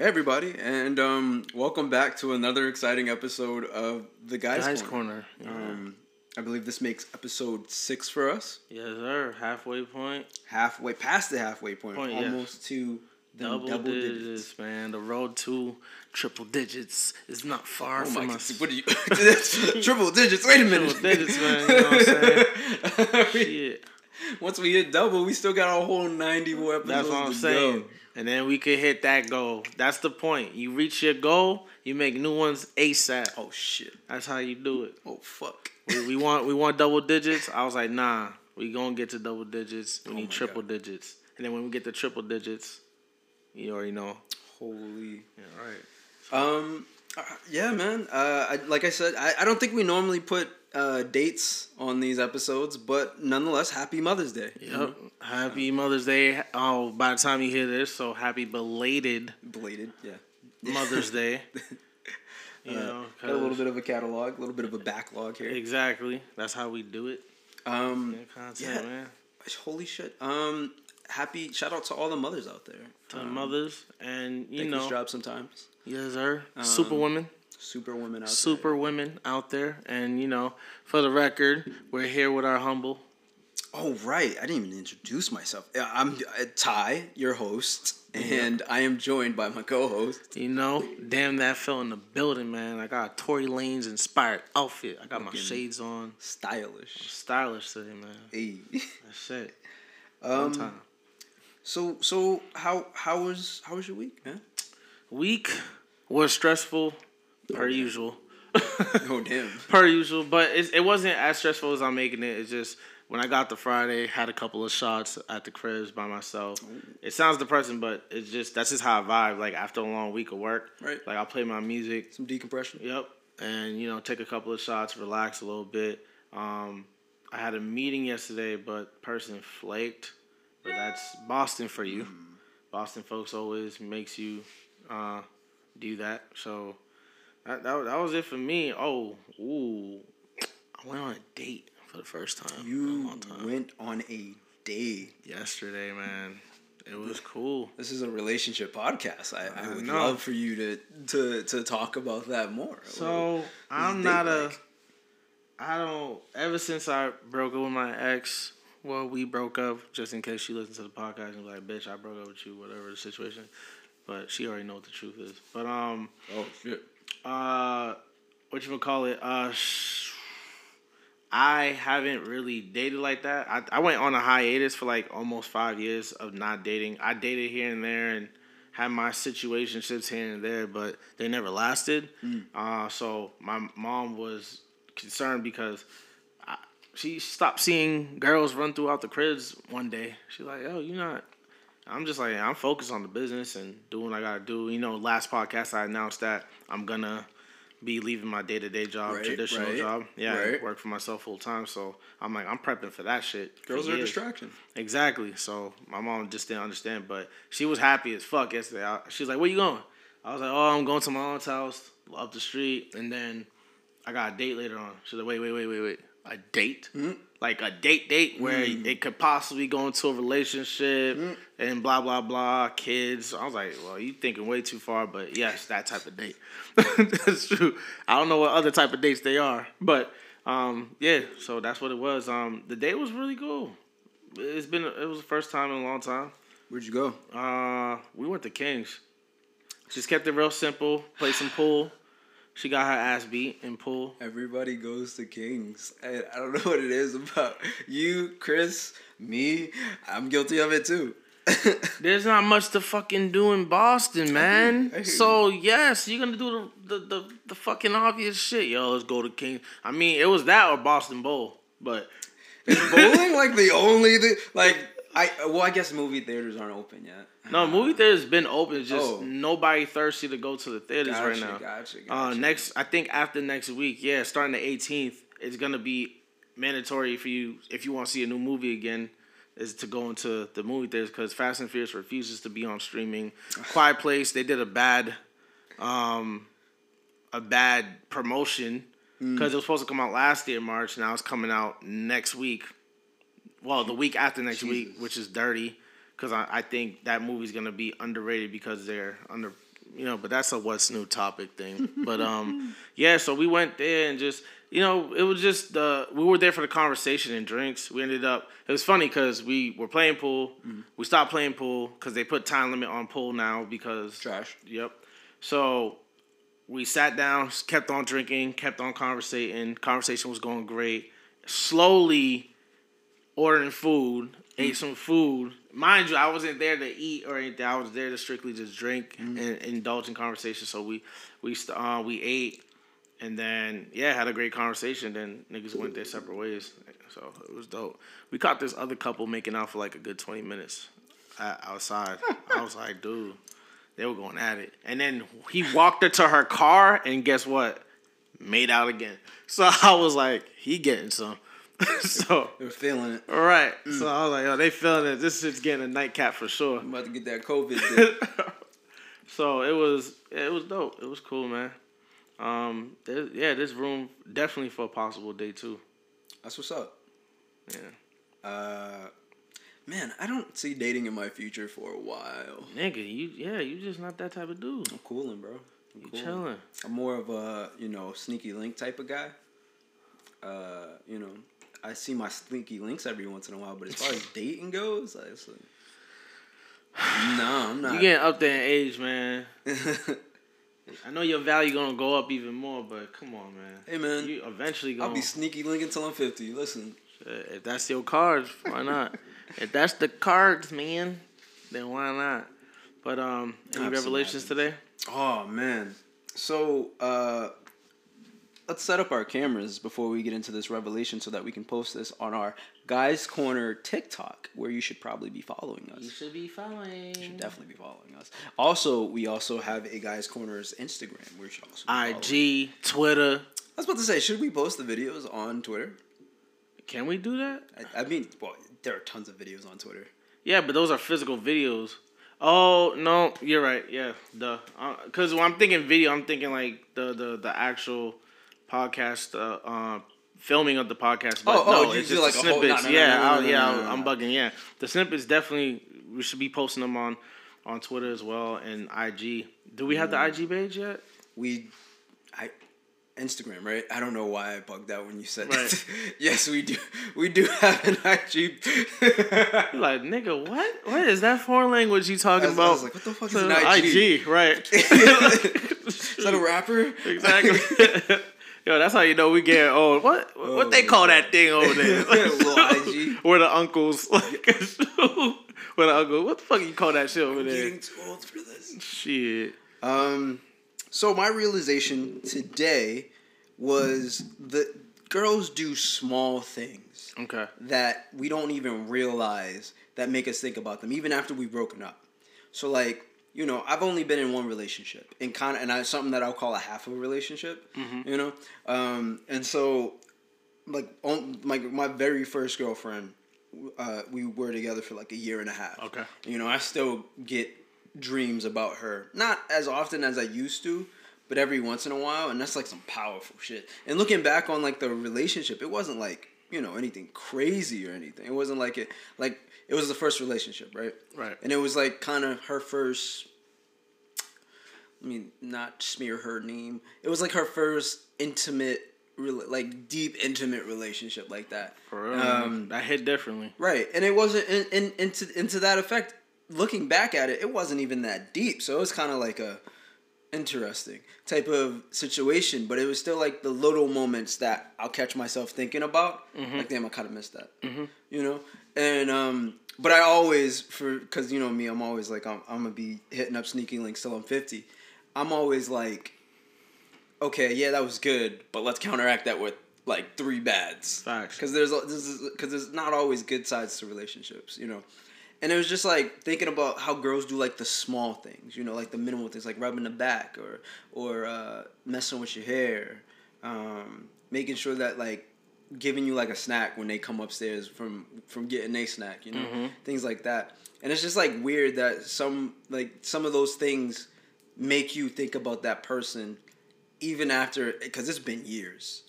Hey everybody, and um, welcome back to another exciting episode of the Guys, Guys Corner. Corner. Yeah. Um, I believe this makes episode six for us. yes, sir. Halfway point. Halfway past the halfway point, Point, almost to the Double, double, digits, digits. man. The road to triple digits is not far Oh my from god! us. What are you? triple digits. Wait a minute. Triple digits, man. You know what I'm saying? Shit. Once we hit double, we still got a whole ninety more episodes. That's what I'm saying. Go. And then we could hit that goal. That's the point. You reach your goal, you make new ones ASAP. Oh shit! That's how you do it. Oh fuck! We, we want we want double digits. I was like, nah, we gonna get to double digits. We Oh need triple God. digits. And then when we get to triple digits, you already know. Holy. Yeah, right. Um, uh, yeah, man. Uh, I, like I said, I, I don't think we normally put uh, dates on these episodes, but nonetheless, happy Mother's Day. Yep. Happy Mother's Day. Oh, by the time you hear this, so happy belated Belated, yeah. Mother's Day. You Uh, know, got a little bit of a catalog, a little bit of a backlog here. exactly. That's how we do it. Um, content, yeah. man. holy shit. Um, happy shout out to all the mothers out there. To Um, mothers and you know, job sometimes. yes, sir. Um, Super women, Super women out super women out there, and you know, for the record, we're here with our humble. Oh right, I didn't even introduce myself. I'm uh, Ty, your host, and I am joined by my co-host. You know, damn that fell in the building, man. I got a Tory Lanez inspired outfit. I got my shades on. Stylish. Stylish today, man. Hey. That's it. One Um, time. So so how how was how was your week, man? Week was stressful, per usual. Oh damn. per usual, but it, it wasn't as stressful as I'm making it. It's just when I got the Friday, had a couple of shots at the cribs by myself. It sounds depressing, but it's just that's just how I vibe. Like after a long week of work, Right. Like I'll play my music. Some decompression. Yep, and you know take a couple of shots, relax a little bit. Um, I had a meeting yesterday, but person flaked. But that's Boston for you. Boston folks always makes you uh, do that. So that, that that was it for me. Oh, ooh, I went on a date for the first time a You went on a date. yesterday, man. It was cool. This is a relationship podcast. I, I I would know. love for you to to to talk about that more. So I'm not a. like? I don't. Ever since I broke up with my ex, well, we broke up. Just in case she listens to the podcast and be like, "Bitch, I broke up with you," whatever the situation. But she already know what the truth is. But um, oh shit. Uh, what you gonna call it? Uh, sh- I haven't really dated like that. I I went on a hiatus for like almost five years of not dating. I dated here and there and had my situationships here and there, but they never lasted. Uh, so my mom was concerned because I, she stopped seeing girls run throughout the cribs one day. She's like, "Oh, you're not." I'm just like I'm focused on the business and doing what I gotta do. You know, last podcast I announced that I'm gonna be leaving my day to day job, Right, traditional right, job. Yeah, right. work for myself full time. So I'm like I'm prepping for that shit. Girls are a distraction. Exactly. So my mom just didn't understand, but she was happy as fuck yesterday. I, she like, "Where you going?" I was like, "Oh, I'm going to my aunt's house up the street, and then I got a date later on." She's like, "Wait, wait, wait, wait, wait, a date? Hmm? Like a date date where it could possibly go into a relationship and blah blah blah, kids." I was like, "Well, you thinking way too far, but yes, that type of date. that's true. I don't know what other type of dates they are, but." Um, yeah, so that's what it was. Um, the date was really cool. It's been it was the first time in a long time. Where'd you go? Uh, we went to Kings. Just kept it real simple. Played some pool. She got her ass beat in pool. Everybody goes to Kings. I, I don't know what it is about you, Chris, me. I'm guilty of it too. There's not much to fucking do in Boston, man. I hear So yes, you're gonna do the, the the the fucking obvious shit. Yo, let's go to Kings. I mean, it was that or Boston Bowl, but Is bowling like the only thing? Like I well, I guess movie theaters aren't open yet. no, movie theaters been open. It's just Oh. nobody thirsty to go to the theaters Gotcha, right now. gotcha, Uh, gotcha. next, I think after next week, yeah, starting the 18th, it's gonna be mandatory for you if you want to see a new movie again, is to go into the movie theaters because Fast and Furious refuses to be on streaming. Quiet Place, they did a bad, um, a bad promotion Mm. because it was supposed to come out last year in March. Now it's coming out next week. Well, the week after next week, which is dirty, because I, I think that movie's gonna be underrated because they're under you know, but that's a what's new topic thing. But um, yeah, so we went there and just you know, it was just uh, we were there for the conversation and drinks. We ended up. It was funny because we were playing pool. Mm-hmm. We stopped playing pool because they put time limit on pool now because Trash. Yep. So we sat down, kept on drinking, kept on conversating. Conversation was going great. Slowly ordering food, ate some food. Mind you, I wasn't there to eat or anything. I was there to strictly just drink and indulge in conversation. So we we st- uh, we ate and then yeah, had a great conversation. Then niggas went their separate ways. So it was dope. We caught this other couple making out for like a good twenty minutes outside. I was like, dude, they were going at it. And then he walked her to her car, and guess what? Made out again. So I was like, he getting some. so they're feeling it. all right. So I was like, yo, they feeling it. This shit's getting a nightcap for sure. I'm about to get that COVID. So it was it was dope. It was cool, man. Um, there, yeah, this room definitely for a possible day too. That's what's up. Yeah, Uh, man, I don't see dating in my future for a while. nigga, you yeah, you just not that type of dude. I'm cooling, bro. I'm You cooling. chilling. I'm more of a you know sneaky link type of guy. Uh, you know, I see my sneaky links every once in a while, but as far as dating goes, like, it's like, no, I'm not. You getting up there in age, man. I know your value gonna go up even more, but come on, man. hey man, You eventually I'll be sneaky link until I'm 50. Listen, if that's your cards, why not? if that's the cards, man, then why not? But um, any some revelations today? Oh man. So uh let's set up our cameras before we get into this revelation so that we can post this on our Guys Corner TikTok, where you should probably be following us. You should be following. You should definitely be following us. Also, we also have a Guys Corner's Instagram, where you should also be following. IG, Twitter. I was about to say, should we post the videos on Twitter? Can we do that? I, I mean, well, there are tons of videos on Twitter. Yeah, but those are physical videos. Oh no, you're right. Yeah, the because uh, when I'm thinking video, I'm thinking like the the the actual podcast, uh, uh filming of the podcast. But Oh, oh, no, you it's just like whole- snippets. yeah, no, no, I'll- no, yeah, I'm bugging. Yeah, the snippets definitely we should be posting them on on Twitter as well and IG. Do we have the IG page yet? We, I, Instagram, right? I don't know why I bugged out when you said Right. that. yes, we do. We do have an IG. You're like nigga, what? What is that foreign language you talking I was- I about? was like, what the fuck is So, an IG? IG, right? is that a rapper? Exactly. Yo, that's how you know we get old. What what they Oh, call my that thing over there? IG. Where the uncles like where the uncle what the fuck you call that shit over there? Getting too old for this. Shit. Um, so my realization today was that girls do small things Okay. that we don't even realize that make us think about them, even after we've broken up. So like, you know, I've only been in one relationship, and kind of, and I something that I'll call a half of a relationship. You know, um, and so like on my my very first girlfriend, uh, we were together for like a year and a half. Okay. You know, I still get dreams about her, not as often as I used to, but every once in a while, and that's like some powerful shit. And looking back on like the relationship, it wasn't like you know anything crazy or anything. It wasn't like it like it was the first relationship, right? Right. And it was like kind of her first. I mean, not smear her name. It was like her first intimate, rela- like deep intimate relationship like that. For real. Um, that hit differently. Right, and it wasn't in, in into into that effect. Looking back at it, it wasn't even that deep. So it was kind of like a interesting type of situation, but it was still like the little moments that I'll catch myself thinking about. Like, damn, I kind of missed that. You know, and um, but I always for because you know me, I'm always like I'm, I'm gonna be hitting up sneaky links till I'm fifty. I'm always like, okay, yeah, that was good, but let's counteract that with like three bads. Facts. Because there's because there's not always good sides to relationships, you know. And it was just like thinking about how girls do like the small things, you know, like the minimal things, like rubbing the back or or uh, messing with your hair, um, making sure that like giving you like a snack when they come upstairs from from getting a snack, you know, mm-hmm. things like that. And it's just like weird that some like some of those things make you think about that person even after because it's been years.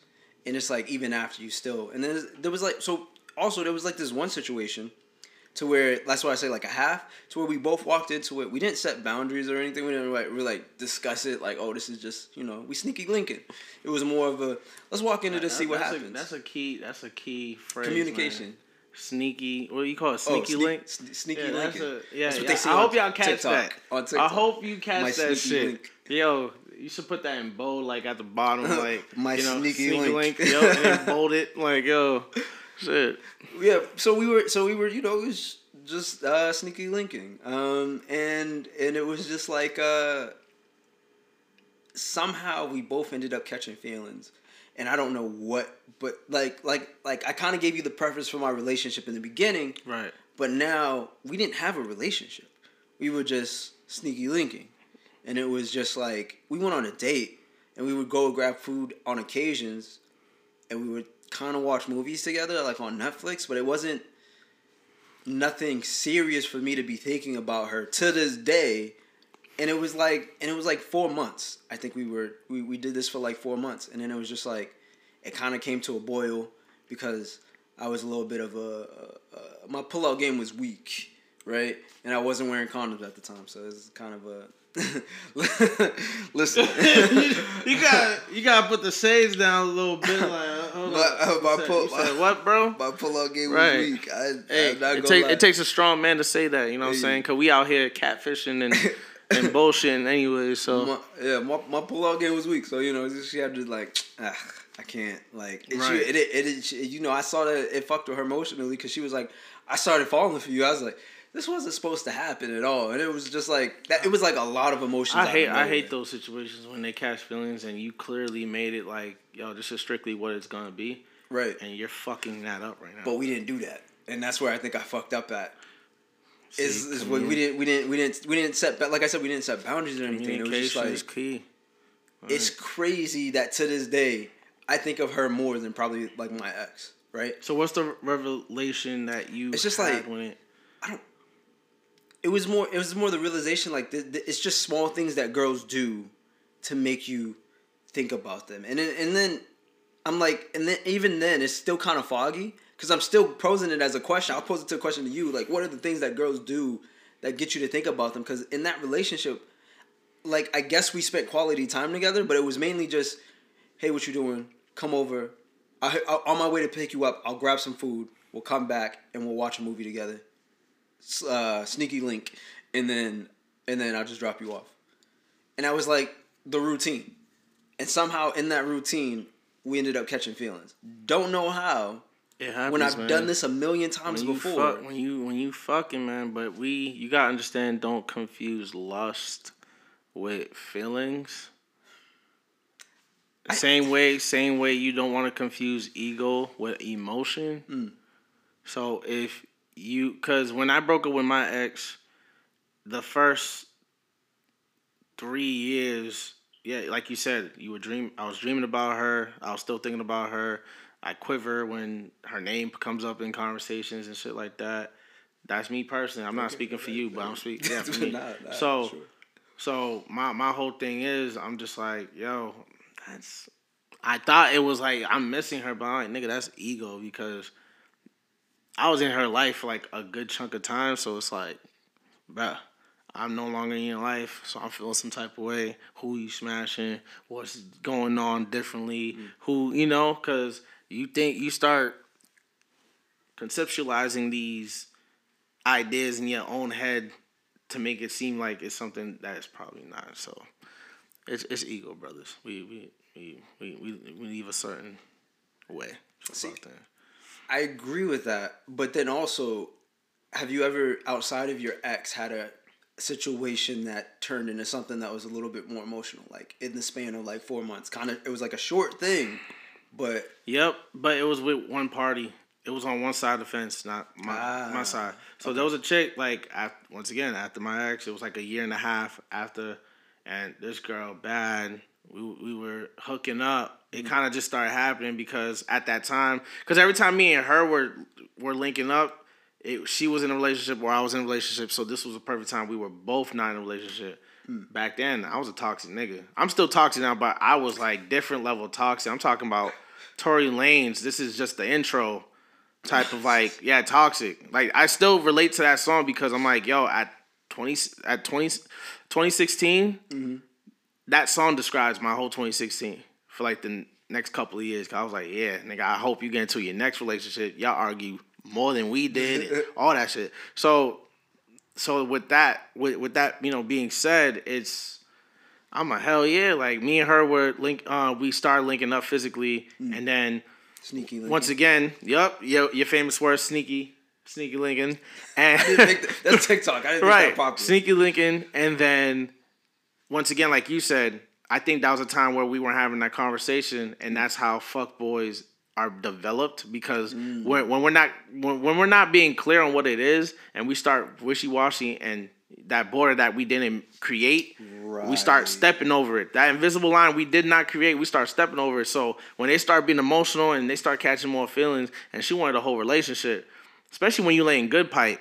And it's like even after you still and then there was like so also there was like this one situation to where that's why I say like a half to where we both walked into it. We didn't set boundaries or anything. We didn't like really like discuss it like oh this is just you know we sneaky linking. It was more of a let's walk into this see what that's happens. A, that's a key. That's a key phrase. Communication. man. Sneaky. What do you call it? Oh, Sneaky sneak- link. sne- sneaky yeah, a, yeah, That's what yeah. they say I hope y'all catch TikTok, that. on I hope you catch My that shit. link. Yo, you should put that in bold, like at the bottom, like My you know, sneaky link. Yo, and then bold it, like yo, shit. yeah so we were so we were you know it was just uh sneaky linking. Um and and it was just like uh somehow we both ended up catching feelings. And i don't know what but like like like i kind of gave you the preference for my relationship in the beginning. Right. but now we didn't have a relationship. We were just sneaky linking. And it was just like we went on a date and we would go grab food on occasions and we would kind of watch movies together like on netflix but it wasn't nothing serious for me to be thinking about her to this day. And it was like and it was like four months. I think we were we, we did this for like four months. And then it was just like it kind of came to a boil because i was a little bit of a, a, a my pull-out game was weak right? And i wasn't wearing condoms at the time so it was kind of a listen. You got you gotta put the shades down a little bit. Like, hold My- on. uh, my said- pull- said what, bro? my pull-out game Right. was weak I, Hey, it, take, it takes a strong man to say that. You know what I'm Hey. saying? Cause we out here catfishing and and bullshitting anyway. So my, yeah, my, my pull out game was weak, so you know she had to like, ah, I can't like. It, Right. she, it, it, it, you know, I saw that it fucked with her emotionally because she was like, I started falling for you. I was like, this wasn't supposed to happen at all, and it was just like that. It was like a lot of emotions. I hate I hate those situations when they catch feelings and you clearly made it like, yo, this is strictly what it's gonna be, Right, and you're fucking that up right now. but we didn't do that, and that's where I think I fucked up at. Is, See, is what we didn't we didn't we didn't we didn't set like I said we didn't set boundaries or anything. It was just like is key. it's crazy that to this day I think of her more than probably like my ex. Right. So what's the revelation that you? It's just had like- when it. I don't. It was more it was more the realization like it's just small things that girls do to make you think about them. And then, and then i'm like and then even then it's still kind of foggy because i'm still posing it as a question. I'll pose it to a question to you like what are the things that girls do that get you to think about them? Because in that relationship like i guess we spent quality time together but it was mainly just hey what you doing? Come over. I, I, on my way to pick you up i'll grab some food. We'll come back and we'll watch a movie together. Uh, sneaky link, and then and then I'll just drop you off. And I was like the routine. And somehow in that routine, we ended up catching feelings. Don't know how. It happens, When I've man. done this a million times when before. fuck, when you when you fucking man, but we you gotta understand. Don't confuse lust with feelings. I- same way, same way you don't want to confuse ego with emotion. Hmm. So if you, cause when I broke up with my ex, the first three years, yeah, like you said, you were dream. I was dreaming about her. I was still thinking about her. I quiver when her name comes up in conversations and shit like that. That's me personally. I'm not speaking for you, but I'm speaking yeah, for me. Nah, nah, so, sure. so my my whole thing is, I'm just like, yo, that's. I thought it was like I'm missing her, but I'm like, nigga, that's ego because I was in her life for like a good chunk of time. So it's like, bruh, I'm no longer in your life, so I'm feeling some type of way. Who you smashing? What's going on differently? Mm-hmm. Who you know? Because you think you start conceptualizing these ideas in your own head to make it seem like it's something that is probably not. So it's it's ego, brothers. We we we we, we, we leave a certain way. See. I agree with that, but then also, have you ever outside of your ex had a situation that turned into something that was a little bit more emotional, like in the span of like four months? Kind of, it was like a short thing, but Yep, but it was with one party. It was on one side of the fence, not my Ah, my side. So there was a chick like once again after my ex. It was like a year and a half after, and this girl bad. We we were hooking up. It kind of just started happening because at that time, because every time me and her were were linking up, it, she was in a relationship where I was in a relationship. So this was a perfect time. We were both not in a relationship. Back then, I was a toxic nigga. I'm still toxic now, but I was like different level toxic. I'm talking about Tory Lanez. This is just the intro type of like yeah toxic. Like I still relate to that song because I'm like yo at twenty at 20, 2016 Mm-hmm. that song describes my whole 2016 for like the next couple of years. 'Cause I was like yeah nigga I hope you get into your next relationship y'all argue more than we did and all that shit. So so with that with with that you know being said it's I'm a hell yeah like me and her were link uh we started linking up physically Mm. and then Sneaky. Lincoln. once again yep your your famous word sneaky sneaky Lincoln and that's TikTok. I didn't think right popular. sneaky Lincoln and then once again like you said I think that was a time where we weren't having that conversation and that's how fuck boys are developed because Mm. when, when we're not when, when we're not being clear on what it is and we start wishy-washy and that border that we didn't create we start stepping over it that invisible line we did not create we start stepping over it so when they start being emotional and they start catching more feelings and she wanted a whole relationship especially when you laying good pipe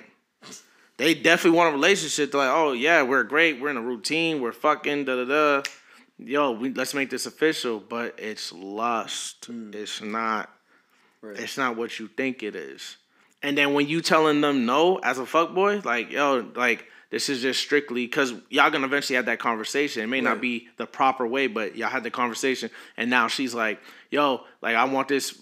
they definitely want a relationship. They're like, oh yeah, we're great. We're in a routine. We're fucking da da da. Yo, we, let's make this official. But it's lust. Hmm. It's not. Right. It's not what you think it is. And then when you telling them no as a fuckboy, like yo, like this is just strictly because y'all gonna eventually have that conversation. It may not be the proper way, but y'all had the conversation. And now she's like, yo, like I want this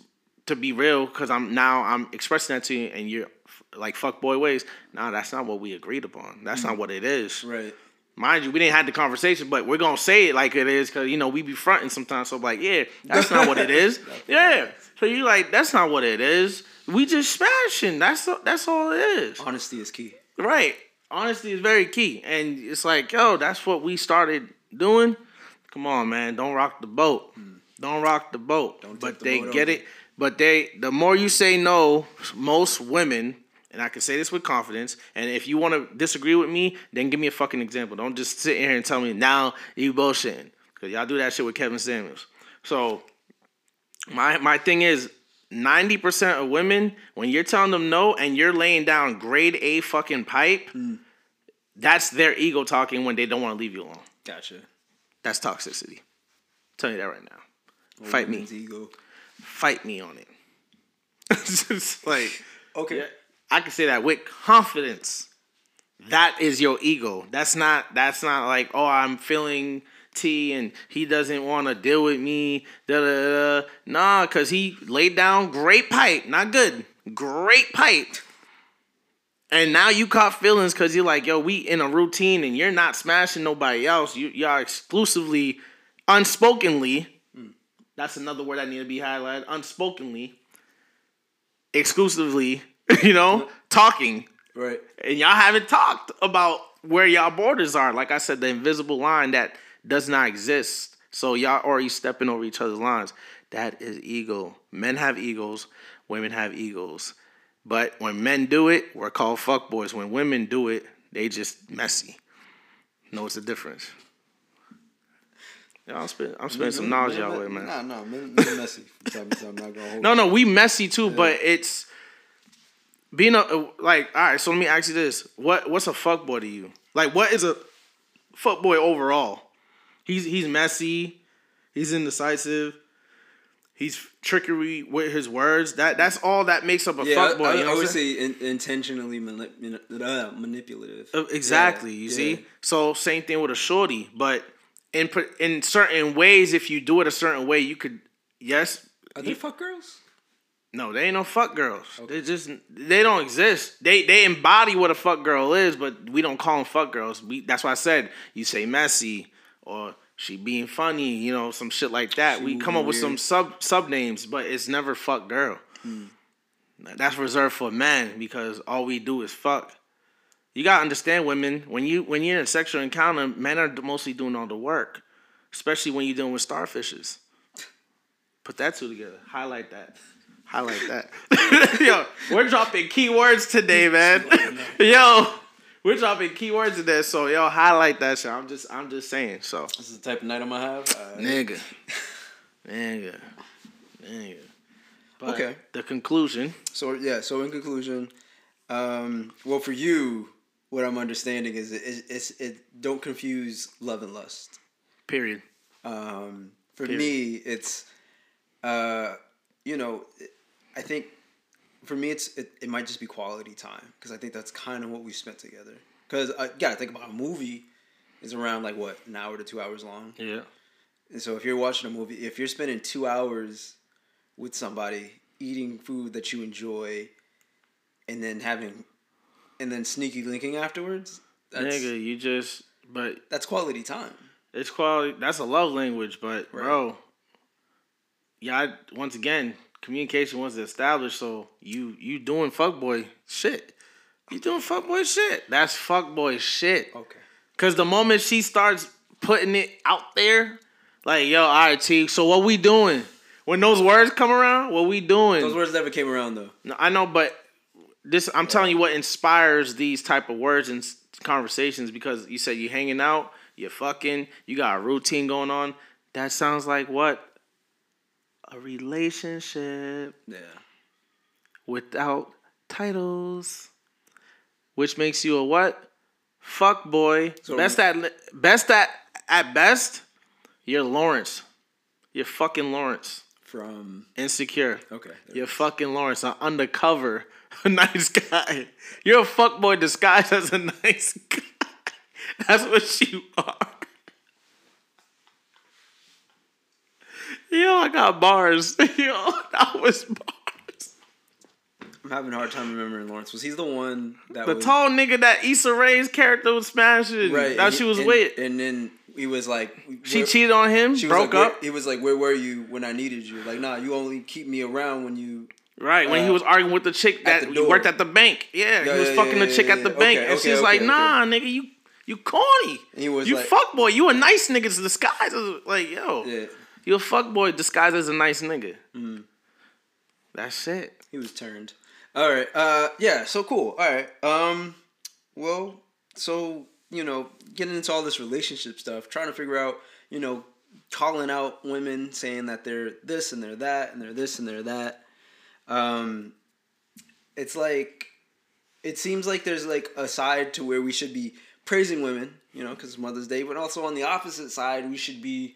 to be real because I'm now I'm expressing that to you, and you're like fuckboy ways. Nah, that's not what we agreed upon. That's not hmm. what it is. Right. Mind you, we didn't have the conversation, but we're gonna say it like it is because you know we be fronting sometimes. So I'm like, yeah, that's not what it is. Yeah. So you like, that's not what it is. We just smashing. That's that's all it is. Honesty is key. Right. Honesty is very key, and it's like, yo, that's what we started doing. Come on, man, don't rock the boat. Hmm. Don't rock the boat. Don't but the they boat get over. it. But they, the more you say no, most women, and I can say this with confidence. And if you want to disagree with me, then give me a fucking example. Don't just sit here and tell me now you bullshitting because y'all do that shit with Kevin Samuels. So my my thing is. 90% of women, when you're telling them no and you're laying down grade A fucking pipe, hmm. that's their ego talking when they don't want to leave you alone. Gotcha. That's toxicity. tell you that right now. Fight me. Ego. Fight me on it. It's just like Okay. I can say that with confidence. That is your ego. That's not that's not like, oh, I'm feeling T and he doesn't want to deal with me. Da da da. Nah, cause he laid down great pipe. Not good. Great pipe. And now you caught feelings because you're like, yo, we in a routine and you're not smashing nobody else. You y'all exclusively, unspokenly. That's another word that need to be highlighted. Unspokenly, exclusively, you know, talking. Right. And y'all haven't talked about where y'all borders are. Like I said, the invisible line that does not exist. So y'all already stepping over each other's lines. That is ego. Men have egos, women have egos. But when men do it, we're called fuckboys. When women do it, they just messy. Know what's the difference? Yeah, I'm spending, I'm spitting some knowledge y'all with, man. Nah, nah, men, men messy. from time to time, I'm not gonna hold No, no, we messy too, but it's being a like. All right, so let me ask you this: what what's a fuckboy to you? Like, what is a fuckboy overall? He's he's messy, he's indecisive, he's trickery with his words. That that's all that makes up a Yeah, fuckboy. I, I, you know I would say in, intentionally manip- uh, manipulative. Uh, Exactly. Yeah, You yeah. see, so same thing with a shorty, but in in certain ways, if you do it a certain way, you could yes. Are they fuck girls? No, they ain't no fuck girls. They just they don't exist. They they embody what a fuck girl is, but we don't call them fuck girls. We that's why I said you say messy or she being funny, you know, some shit like that. we come up with some sub sub names, but it's never fuck girl. Hmm. That's reserved for men because all we do is fuck. You gotta understand, women. When you when you're in a sexual encounter, men are mostly doing all the work, especially when you're dealing with starfishes. Put that two together. Highlight that. Highlight that. Yo, we're dropping keywords today, man. yo, we're dropping keywords today. So yo, highlight that shit. I'm just I'm just saying. So This is the type of night I'm gonna have. Uh, nigga, nigga, nigga. But Okay. The conclusion. So yeah. So in conclusion, um, well, for you, what I'm understanding is it, it, it's it don't confuse love and lust. Period. Um, for Period. me, it's uh, you know, I think for me, it's it, it might just be quality time because I think that's kind of what we spent together. Because I uh, gotta think about a movie is around like what an hour to two hours long. Yeah. And so if you're watching a movie, if you're spending two hours with somebody eating food that you enjoy, and then having, and then sneaky linking afterwards, that's Nigga, you just but that's quality time. it's quality that's a love language, but bro. Yeah, I, once again, communication wasn't established, so you you doing fuckboy shit. You doing fuckboy shit. That's fuckboy shit. Okay. Cause the moment she starts putting it out there, like, yo, all right, T, so what we doing? When those words come around, what we doing? Those words never came around though. No, I know, but this I'm telling you what inspires these type of words and conversations because you said you hanging out, you fucking, you got a routine going on. That sounds like what? A relationship Yeah. without titles, which makes you a what? Fuck boy. So- best at best at at best, you're Lawrence. You're fucking Lawrence. From Insecure. okay. You're fucking Lawrence, an undercover nice guy. You're a fuckboy disguised as a nice guy. That's what you are. Yo, I got bars. Yo, that was bars. I'm having a hard time remembering Lawrence. Was he the one that The was tall nigga that Issa Rae's character was smashing. right? That she was and, with. and then he was like, she cheated on him, She broke like, up. He was like, "Where were you when I needed you?" Like, nah, you only keep me around when you. Right, when he uh, was arguing with the chick that the worked at the bank. Yeah, Yeah, he was yeah, fucking yeah, the chick at the bank. Okay, and okay, she's okay, like, nah, nigga, you you corny. He was you like- fuck boy. You a nice nigga disguised as like, yo. You a fuck boy disguised as a nice nigga. Mm. That's it. he was turned. All right. Uh, yeah. So cool. All right. Um, well, so you know, getting into all this relationship stuff, trying to figure out, you know, calling out women, saying that they're this and they're that and they're this and they're that. Um, it's like, it seems like there's like a side to where we should be praising women, you know, because Mother's Day, but also on the opposite side, we should be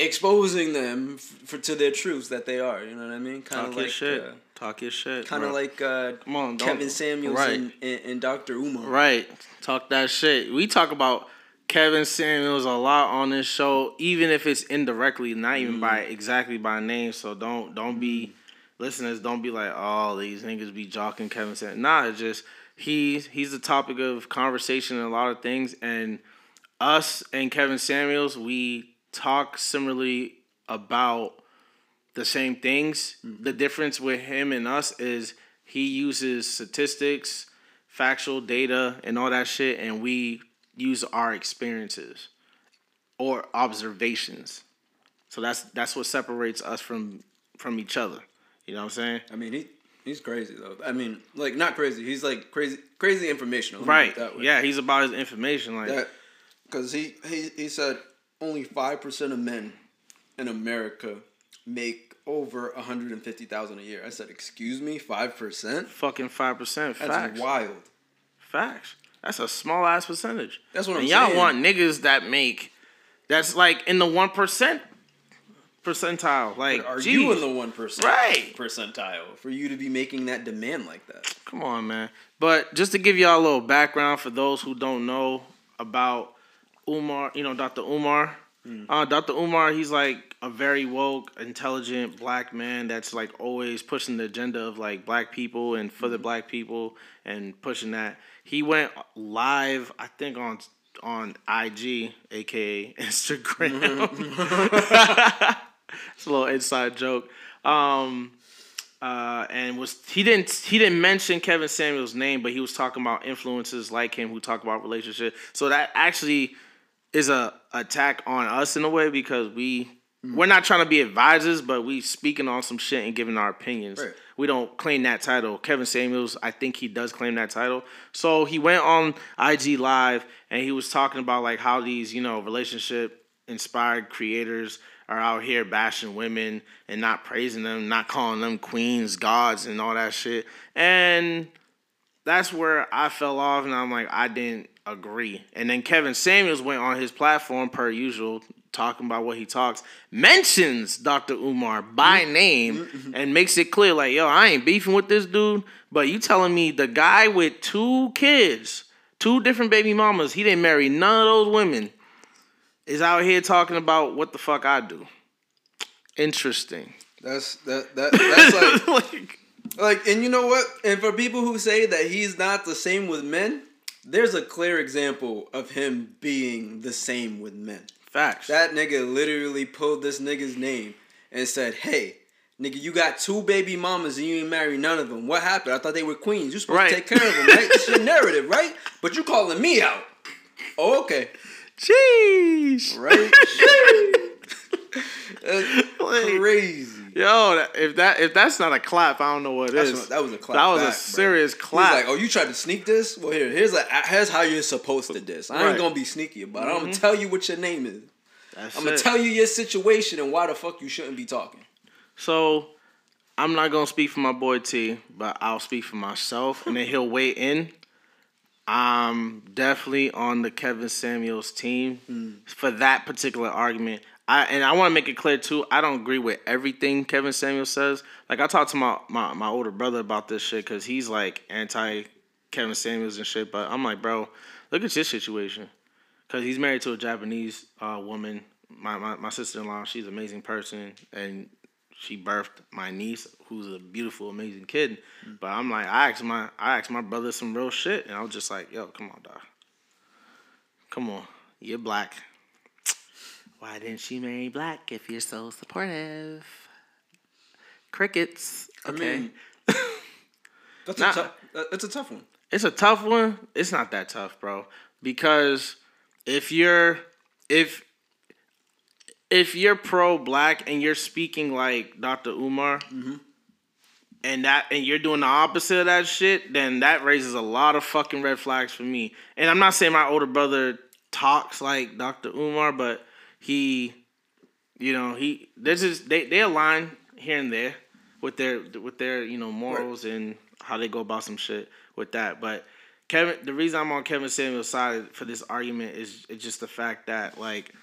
exposing them f- for to their truths that they are. You know what I mean? Kind Talk of your like, shit. uh, Talk your shit. kind of like uh, Come on, Kevin Samuels right. and, and, and Dr. Umar. Right. Talk that shit. We talk about Kevin Samuels a lot on this show, even if it's indirectly, not even Mm. by exactly by name. So don't don't be listeners, don't be like, oh, these niggas be jocking Kevin Samuels. Nah, it's just he's he's the topic of conversation in a lot of things. And us and Kevin Samuels, we talk similarly about the same things. Mm-hmm. The difference with him and us is he uses statistics, factual data, and all that shit, and we use our experiences or observations. So that's that's what separates us from from each other. You know what I'm saying? I mean, he he's crazy though. I mean, like not crazy. He's like crazy, crazy informational. let me put Right. Yeah, he's about his information. Like That because he, he he said only five percent of men in America make over a hundred and fifty thousand a year. I said, excuse me, five percent. fucking five percent. That's Facts. wild. Facts. That's a small ass percentage. That's what and I'm y'all saying. want niggas that make that's like in the one percent percentile. Like, Are geez. you in the one percent Right. percentile for you to be making that demand like that? Come on, man. But just to give y'all a little background for those who don't know about Umar, you know, Dr. Umar. Uh, Dr. Umar, he's like a very woke, intelligent black man that's like always pushing the agenda of like black people and for the black people and pushing that. He went live, I think on on IG, aka Instagram. it's a little inside joke. Um, uh, and was he didn't he didn't mention Kevin Samuel's name, but he was talking about influences like him who talk about relationship. So that actually is a attack on us in a way because we mm. we're not trying to be advisors, but we speaking on some shit and giving our opinions. Right. We don't claim that title. Kevin Samuels, I think he does claim that title. So he went on IG Live and he was talking about like how these you know relationship inspired creators are out here bashing women and not praising them, not calling them queens, gods, and all that shit. And that's where I fell off, and I'm like, I didn't agree. And then Kevin Samuels went on his platform per usual, talking about what he talks, mentions Dr. Umar by Mm-hmm. name and makes it clear, like, yo, I ain't beefing with this dude, but you telling me the guy with two kids, two different baby mamas, he didn't marry none of those women, is out here talking about what the fuck I do. Interesting. That's that that that's like like, like and you know what? And for people who say that he's not the same with men, there's a clear example of him being the same with men. facts. That nigga literally pulled this nigga's name and said, "Hey, nigga, you got two baby mamas and you ain't married none of them. What happened? I thought they were queens. You supposed Right. to take care of them, right? It's your narrative, right? But you calling me out? Oh, okay, Jeez. right? That's crazy. Yo, that- if that if that's not a clap, I don't know what it That's is. what- that was a clap That was back, a bro. serious He's like, oh, you tried to sneak this? Well, here, here's a, here's how you're supposed to diss. I ain't Right. gonna be sneaky about it. I'm gonna mm-hmm. tell you what your name is. That's I'm gonna tell you your situation and why the fuck you shouldn't be talking. So I'm not gonna speak for my boy T, but I'll speak for myself, and then he'll weigh in. I'm definitely on the Kevin Samuels team hmm. for that particular argument. I and I want to make it clear too. I don't agree with everything Kevin Samuel says. Like I talked to my my, my older brother about this shit because he's like anti Kevin Samuels and shit. But I'm like, bro, look at your situation. Cause he's married to a Japanese uh, woman. My, my my sister in law, she's an amazing person, and she birthed my niece, who's a beautiful, amazing kid. But I'm like, I asked my I asked my brother some real shit, and I was just like, yo, come on, dog, come on, you're black. Why didn't she marry black if you're so supportive? Crickets. Okay. mean, That's a tough. Uh, that's a tough one. It's a tough one. It's not that tough, bro. Because if you're if if you're pro black and you're speaking like Dr. Umar mm-hmm. and that and you're doing the opposite of that shit, then that raises a lot of fucking red flags for me. And I'm not saying my older brother talks like Dr. Umar, but he you know, he there's just they, they align here and there with their with their, you know, morals and how they go about some shit with that. But Kevin the reason I'm on Kevin Samuel's side for this argument is it's just the fact that like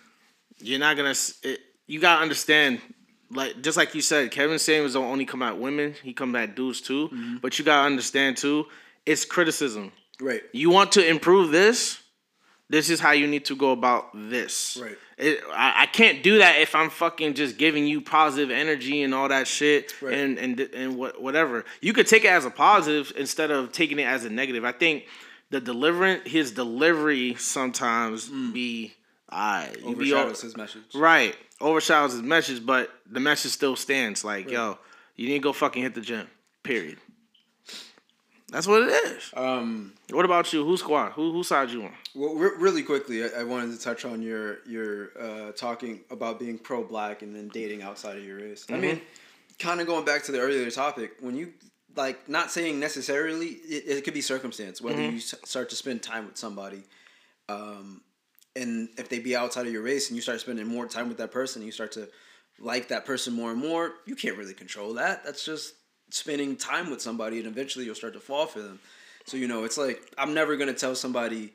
you're not gonna it, you gotta understand like just like you said, Kevin Samuels don't only come at women, he come at dudes too. Mm-hmm. But you gotta understand too, it's criticism. Right. You want to improve this, this is how you need to go about this. Right. It, I, I can't do that if I'm fucking just giving you positive energy and all that shit Right. and and and what whatever. You could take it as a positive instead of taking it as a negative. I think the deliverance, his delivery sometimes hmm. be I be o- Overshadows his message. right overshadows his message, but the message still stands. Like yo, you need to go fucking hit the gym. Period. That's what it is. Um. What about you? Who squad? Who who side you on? Well, re- really quickly, I, I wanted to touch on your your uh, talking about being pro black and then dating outside of your race. I mean, kind of going back to the earlier topic, when you like not saying necessarily, it, it could be circumstance whether you s- start to spend time with somebody, um, and if they be outside of your race and you start spending more time with that person, you start to like that person more and more. You can't really control that. That's just spending time with somebody, and eventually you'll start to fall for them. So you know, it's like I'm never gonna tell somebody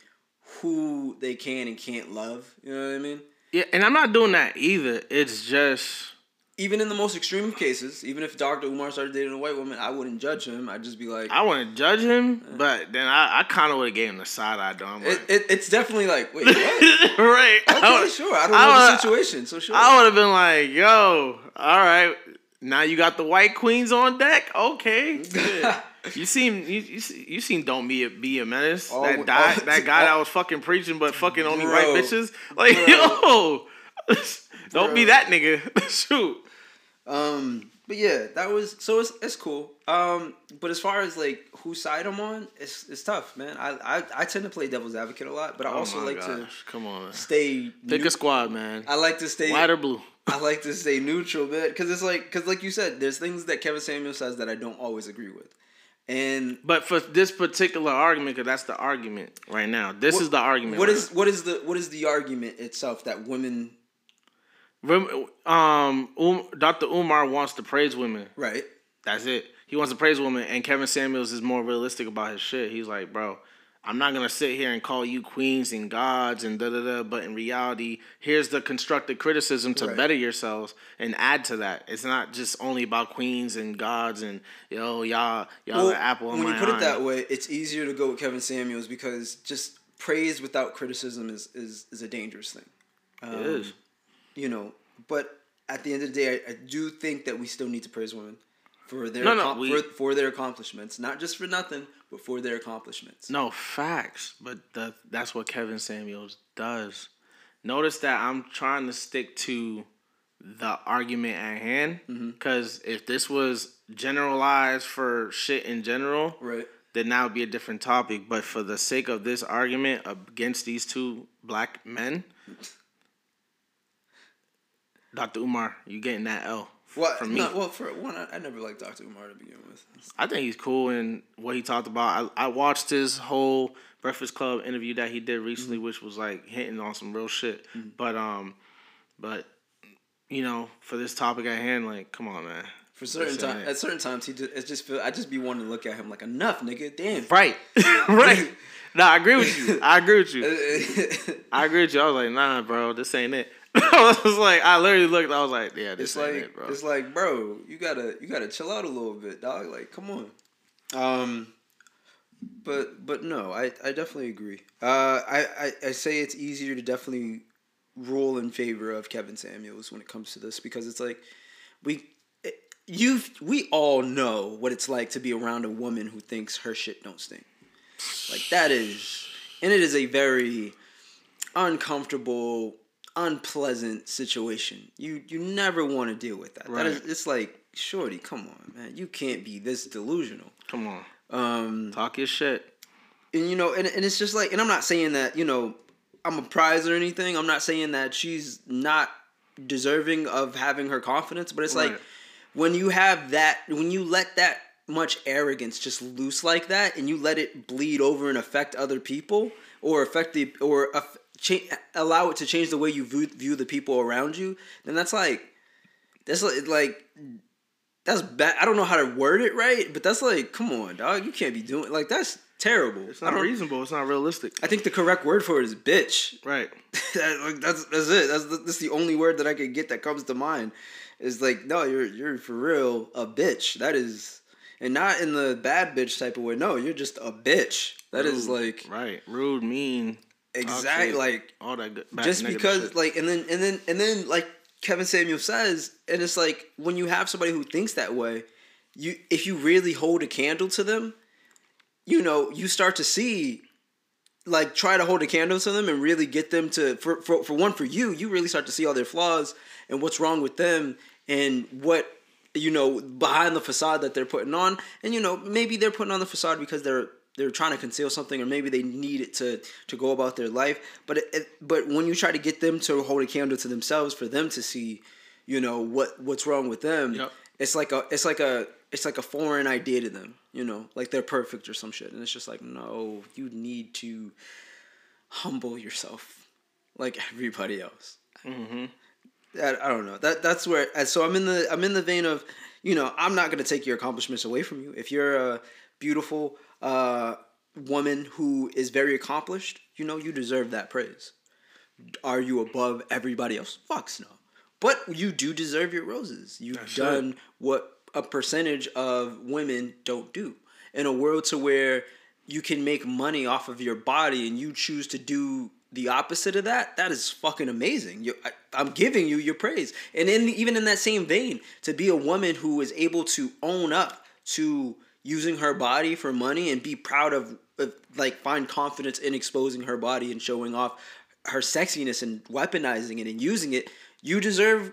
who they can and can't love. You know what I mean? Yeah, and I'm not doing that either. It's just Even in the most extreme of cases, even if Dr. Umar started dating a white woman, I wouldn't judge him. I'd just be like, I wouldn't judge him, but then I, I kind of would have gave him the side eye. Though I'm it, like, it, it's definitely like, wait, what? right? Okay, I would- sure. I don't I know the situation, so sure. I would have been like, yo, all right. Now you got the white queens on deck. Okay, you seem you you, you seem don't be a, be a menace. Oh, that oh, guy that guy oh. that was fucking preaching, but fucking only Bro. white bitches. Like Bro. yo, don't Bro. be that nigga. Shoot. Um, but yeah, that was so it's it's cool. Um, but as far as like whose side I'm on, it's it's tough, man. I I, I tend to play devil's advocate a lot, but I also oh my like gosh. come on. stay. Pick neu- a squad, man. I like to stay. White or blue. I like to stay neutral, man, because it's like because like you said, there's things that Kevin Samuel says that I don't always agree with, and But for this particular argument, because that's the argument right now. This is the argument. what right is what is the what is the argument itself that women Rem- um, um Dr. Umar wants to praise women. right? That's it. He wants to praise women, and Kevin Samuels is more realistic about his shit. He's like, bro, I'm not gonna sit here and call you queens and gods and da da da. But in reality, here's the constructive criticism to Right. better yourselves and add to that. It's not just only about queens and gods and yo y'all y'all Well, the apple when you put eye. it that way, it's easier to go with Kevin Samuels because just praise without criticism is is, is a dangerous thing. Um, It is. You know, but at the end of the day, I, I do think that we still need to praise women for their No, no, accom- we- for, for their accomplishments, not just for nothing, but for their accomplishments. No facts, but the, that's what Kevin Samuels does. Notice that I'm trying to stick to the argument at hand Mm-hmm. because if this was generalized for shit in general, Right. then that would be a different topic. But for the sake of this argument against these two black men, Dr. Umar, you getting that L Well, from me. no, well, for one, I, I never liked Dr. Umar to begin with. I think he's cool in what he talked about. I, I watched his whole Breakfast Club interview that he did recently, Mm-hmm. which was like hitting on some real shit. But um, but you know, for this topic at hand, like, come on, man. For certain Listen, time, at certain times, he just, it just feel I just be wanting to look at him like enough, nigga. Damn. Right, right. No, I agree with you. I agree with you. I agree with you. I was like, nah, bro, this ain't it. I was like, I literally looked. I was like, yeah, this it's ain't like it, bro. it's like, bro, you gotta you gotta chill out a little bit, dog. Like, come on. Um, but but no, I I definitely agree. Uh, I I, I say it's easier to definitely rule in favor of Kevin Samuels when it comes to this because it's like we. You, we all know what it's like to be around a woman who thinks her shit don't stink. Like that is, and it is a very uncomfortable, unpleasant situation. You you never want to deal with that. That is, it's like, shorty, come on, man, you can't be this delusional. come on, Um, talk your shit. and you know, and, and it's just like, and I'm not saying that you know, I'm a prize or anything. I'm not saying that she's not deserving of having her confidence, but it's like when you have that, when you let that much arrogance just loose like that, and you let it bleed over and affect other people, or affect the, or cha- allow it to change the way you view, view the people around you, then that's like, that's like, like that's bad. I don't know how to word it right, but that's like, come on, dog, you can't be doing like that's terrible. It's not reasonable. It's not realistic. I think the correct word for it is bitch. Right. That- like, that's that's it. That's the, that's the only word that I could get that comes to mind. Is like, no, you're you're for real a bitch. That is, and not in the bad bitch type of way. No, you're just a bitch. That is Rude. like right, rude, mean, exactly like all that. Good, just because shit. like and then and then and then like Kevin Samuel says, and it's like when you have somebody who thinks that way, you if you really hold a candle to them, you know, you start to see like try to hold a candle to them and really get them to for, for for one for you, you really start to see all their flaws and what's wrong with them and what you know behind the facade that they're putting on and you know maybe they're putting on the facade because they're they're trying to conceal something or maybe they need it to to go about their life but it, it- but when you try to get them to hold a candle to themselves for them to see you know what what's wrong with them Yep. it's like a it's like a it's like a foreign idea to them you know like they're perfect or some shit and it's just like no you need to humble yourself like everybody else Mm-hmm. I, I don't know. That that's where. So I'm in the I'm in the vein of, you know, I'm not gonna take your accomplishments away from you. If you're a beautiful uh, woman who is very accomplished, you know, you deserve that praise. Are you above everybody else? Fucks no. But you do deserve your roses. You've That's done what a percentage of women don't do. In a world to where you can make money off of your body and you choose to do the opposite of that, that is fucking amazing. You, I, I'm giving you your praise. And in even in that same vein, to be a woman who is able to own up to using her body for money and be proud of, of like find confidence in exposing her body and showing off her sexiness and weaponizing it and using it, you deserve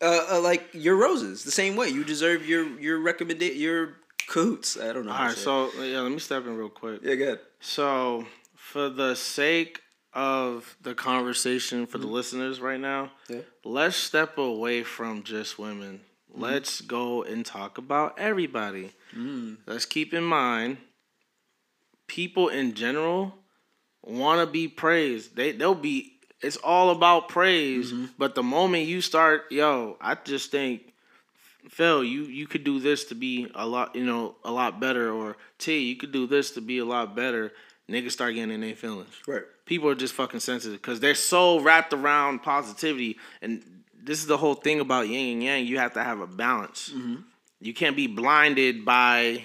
uh, uh, like your roses the same way. You deserve your your recommend your coots. I don't know. All right, so yeah, let me step in real quick. yeah, good. So, for the sake of the conversation for the listeners right now, Yeah. let's step away from just women. Mm-hmm. Let's go and talk about everybody. Mm. Let's keep in mind people in general want to be praised. They they'll be it's all about praise, mm-hmm. but the moment you start, yo, I just think Phil, you you could do this to be a lot, you know, a lot better, or T, you could do this to be a lot better. niggas start getting in their feelings. Right. People are just fucking sensitive because they're so wrapped around positivity, and this is the whole thing about yin and yang. You have to have a balance. Mm-hmm. You can't be blinded by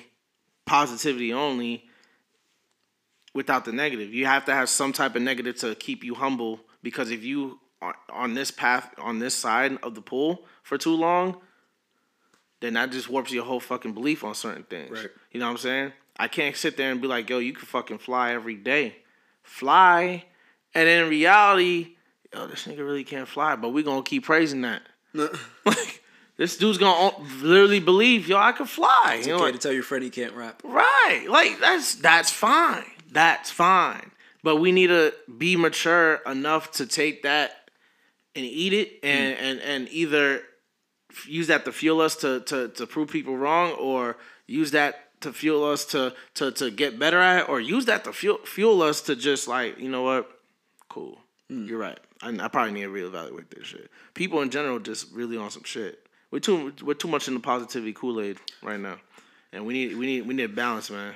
positivity only without the negative. You have to have some type of negative to keep you humble because if you are on this path on this side of the pool for too long, then that just warps your whole fucking belief on certain things. Right. You know what I'm saying? I can't sit there and be like, yo, you can fucking fly every day. Fly. And in reality, yo, this nigga really can't fly, but we gonna keep praising that. like, this dude's gonna literally believe, yo, I can fly. It's you know, okay like- to tell your friend he can't rap. Right. Like that's that's fine. That's fine. But we need to be mature enough to take that and eat it and hmm. and, and either use that to fuel us to, to to prove people wrong or use that to fuel us to to to get better at it or use that to fuel fuel us to just like, you know what? Cool. Hmm. You're right. I, I probably need to reevaluate this shit. People in general just really on some shit. We're too we're too much in the positivity Kool Aid right now, and we need we need we need balance, man.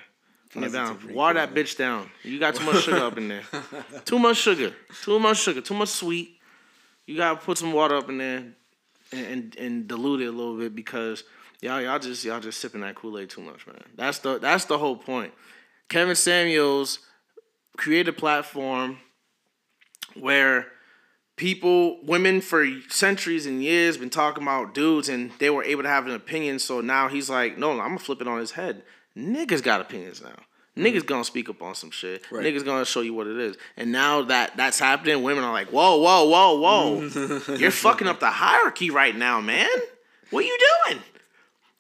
We need balance. Water that bitch down. You got too much sugar up in there. Too much sugar. Too much sugar. Too much sweet. You gotta put some water up in there and and, and dilute it a little bit because y'all y'all just y'all just sipping that Kool Aid too much, man. That's the that's the whole point. Kevin Samuels created a platform where people, women for centuries and years been talking about dudes and they were able to have an opinion. So now he's like, no, I'm gonna flip it on his head. Niggas got opinions now. Mm-hmm. Niggas gonna speak up on some shit. Right. Niggas gonna show you what it is. And now that that's happening, women are like, whoa, whoa, whoa, whoa. You're fucking up the hierarchy right now, man. What are you doing?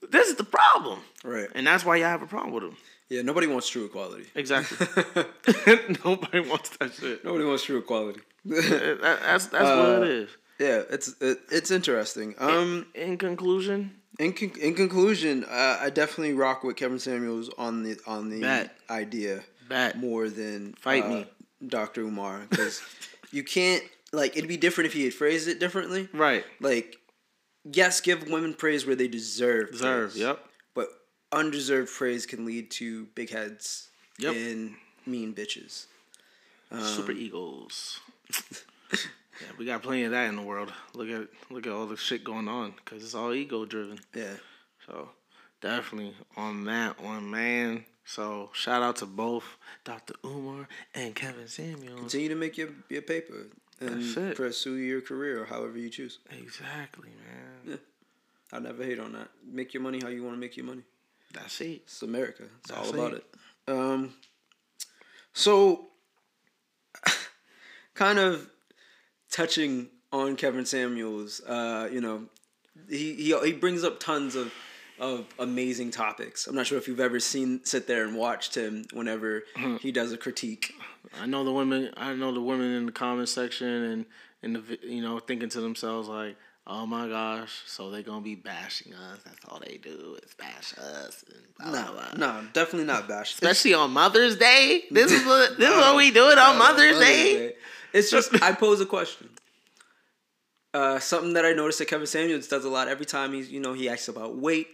This is the problem. Right. And that's why y'all have a problem with him. Yeah, nobody wants true equality. Exactly. Nobody wants that shit. Nobody wants true equality. That- that's that's what it is. yeah, it's it, it's interesting. Um, In conclusion, in con- in conclusion, uh, I definitely rock with Kevin Samuels on the on the Bet. idea Bet. more than Fight uh, me. Dr. Umar, because you can't like it'd be different if he had phrased it differently. right? Like, yes, give women praise where they deserve. Deserve. praise, Yep. But undeserved praise can lead to big heads Yep. and mean bitches. Super egos. yeah, we got plenty of that in the world. Look at look at all the shit going on because it's all ego driven. Yeah. So definitely on that one, man. So shout out to both Dr. Umar and Kevin Samuel. Continue to make your, your paper and That's it. pursue your career however you choose. Exactly, man. Yeah. I never hate on that. Make your money how you want to make your money. That's it. It's America. It's That's all about it. it. Um, so, kind of touching on Kevin Samuels, uh, you know, he, he he brings up tons of of amazing topics. I'm not sure if you've ever seen sit there and watched him whenever Mm-hmm. he does a critique. I know the women. I know the women in the comment section and in the you know thinking to themselves like, oh my gosh, so they're gonna be bashing us. That's all they do is bash us. And No, blah, blah. no, definitely not bash. Especially on Mother's Day. This is what this is what we do it on Mother's Day. It's just I pose a question. Uh, something that I noticed that Kevin Samuels does a lot every time he's you know he asks about weight,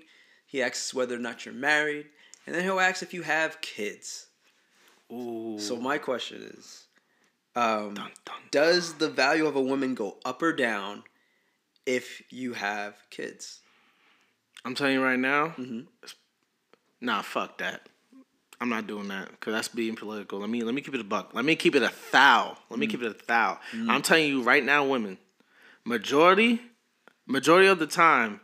he asks whether or not you're married, and then he'll ask if you have kids. Ooh. So my question is, um, dun. does the value of a woman go up or down if you have kids? I'm telling you right now. Mhm. Nah, fuck that. I'm not doing that because that's being political. Let me let me keep it a buck. Let me keep it a thou. Let me mm. keep it a thou. Mm. I'm telling you right now, women, majority, majority of the time,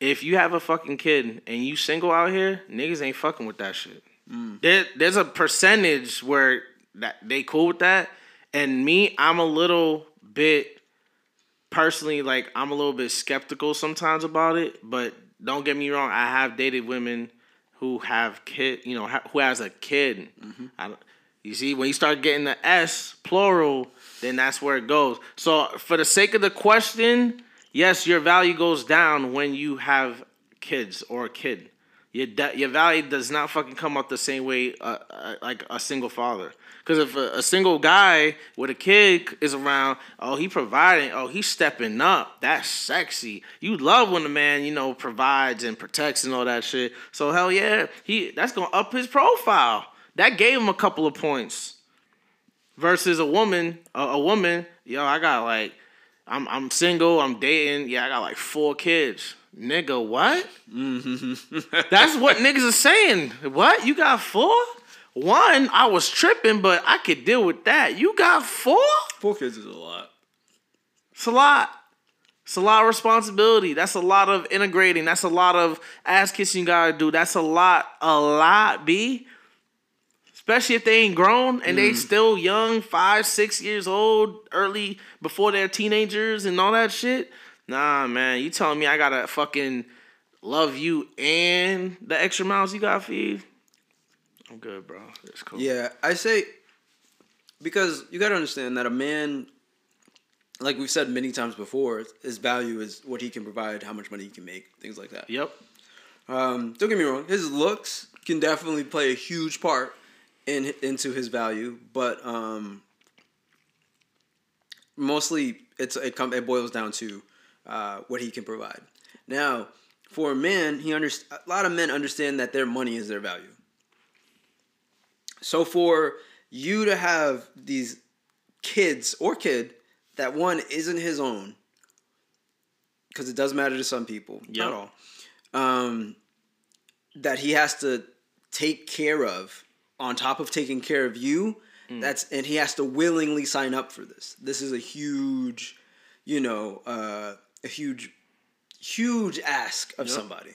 if you have a fucking kid and you single out here, niggas ain't fucking with that shit. Mm. There, there's a percentage where that they cool with that, and me, I'm a little bit personally like I'm a little bit skeptical sometimes about it. But don't get me wrong, I have dated women who have kid, you know, ha- who has a kid. Don't- you see, when you start getting the S plural, then that's where it goes. So for the sake of the question, yes, your value goes down when you have kids or a kid. Your da- your value does not fucking come up the same way uh, uh, like a single father. Because if a, a single guy with a kid is around, oh he providing, oh he's stepping up. That's sexy. You love when the man you know provides and protects and all that shit. So hell yeah, he that's gonna up his profile. that gave him a couple of points. Versus a woman, a, a woman, yo, I got like, I'm I'm single, I'm dating, yeah, I got like four kids. Nigga, what? Mm-hmm. That's what niggas are saying. What? You got four? One, I was tripping, but I could deal with that. You got four? Four kids is a lot. It's a lot. It's a lot of responsibility. That's a lot of integrating. That's a lot of ass kissing you gotta do. That's a lot, a lot, B. Especially if they ain't grown and they mm. still young, five, six years old, early before they're teenagers and all that shit. Nah, man, you telling me I gotta fucking love you and the extra miles you gotta feed? I'm good, bro. It's cool. Yeah, I say because you got to understand that a man, like we've said many times before, his value is what he can provide, how much money he can make, things like that. Yep. Um, don't get me wrong, his looks can definitely play a huge part in into his value, but um, mostly it's it come it boils down to uh, what he can provide. Now, for a man, he under, a lot of men understand that their money is their value. So for you to have these kids or kid that one isn't his own, because it does matter to some people, Yep. not all, um, that he has to take care of on top of taking care of you. That's and he has to willingly sign up for this. This is a huge, you know, uh, a huge, huge ask of Yep. somebody.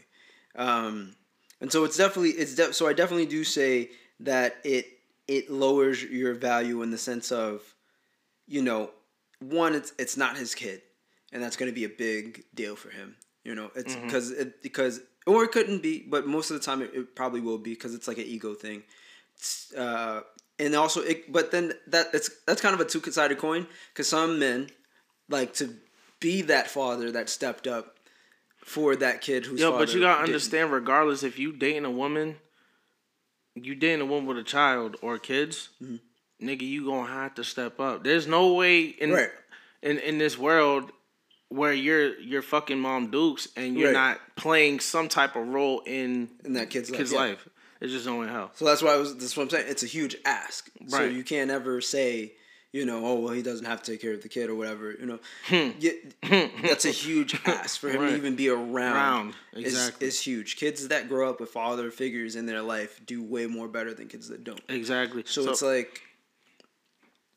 Um, and so it's definitely it's de- so I definitely do say that it it lowers your value in the sense of, you know, one it's it's not his kid, and that's going to be a big deal for him. You know, it's because it because or it couldn't be, but most of the time it, it probably will be because it's like an ego thing. It's, Uh, and also, it, but then that that's that's kind of a two sided coin because some men like to be that father that stepped up for that kid who's Yo, but you gotta didn't. understand, regardless if you dating a woman, you dating a woman with a child or kids, Mm-hmm. nigga, you gonna have to step up. There's no way in Right. in in this world where you're you're fucking mom dukes and you're Right. not playing some type of role in in that kid's, kid's life. yeah. It's just no way hell. So that's why I was. That's what I'm saying. It's a huge ask. So you can't ever say, you know, oh well, he doesn't have to take care of the kid or whatever. You know, hmm. hmm. that's a huge ask for him Right. to even be around. Around, is- exactly. is huge. Kids that grow up with father figures in their life do way more better than kids that don't. Exactly. So, it's like,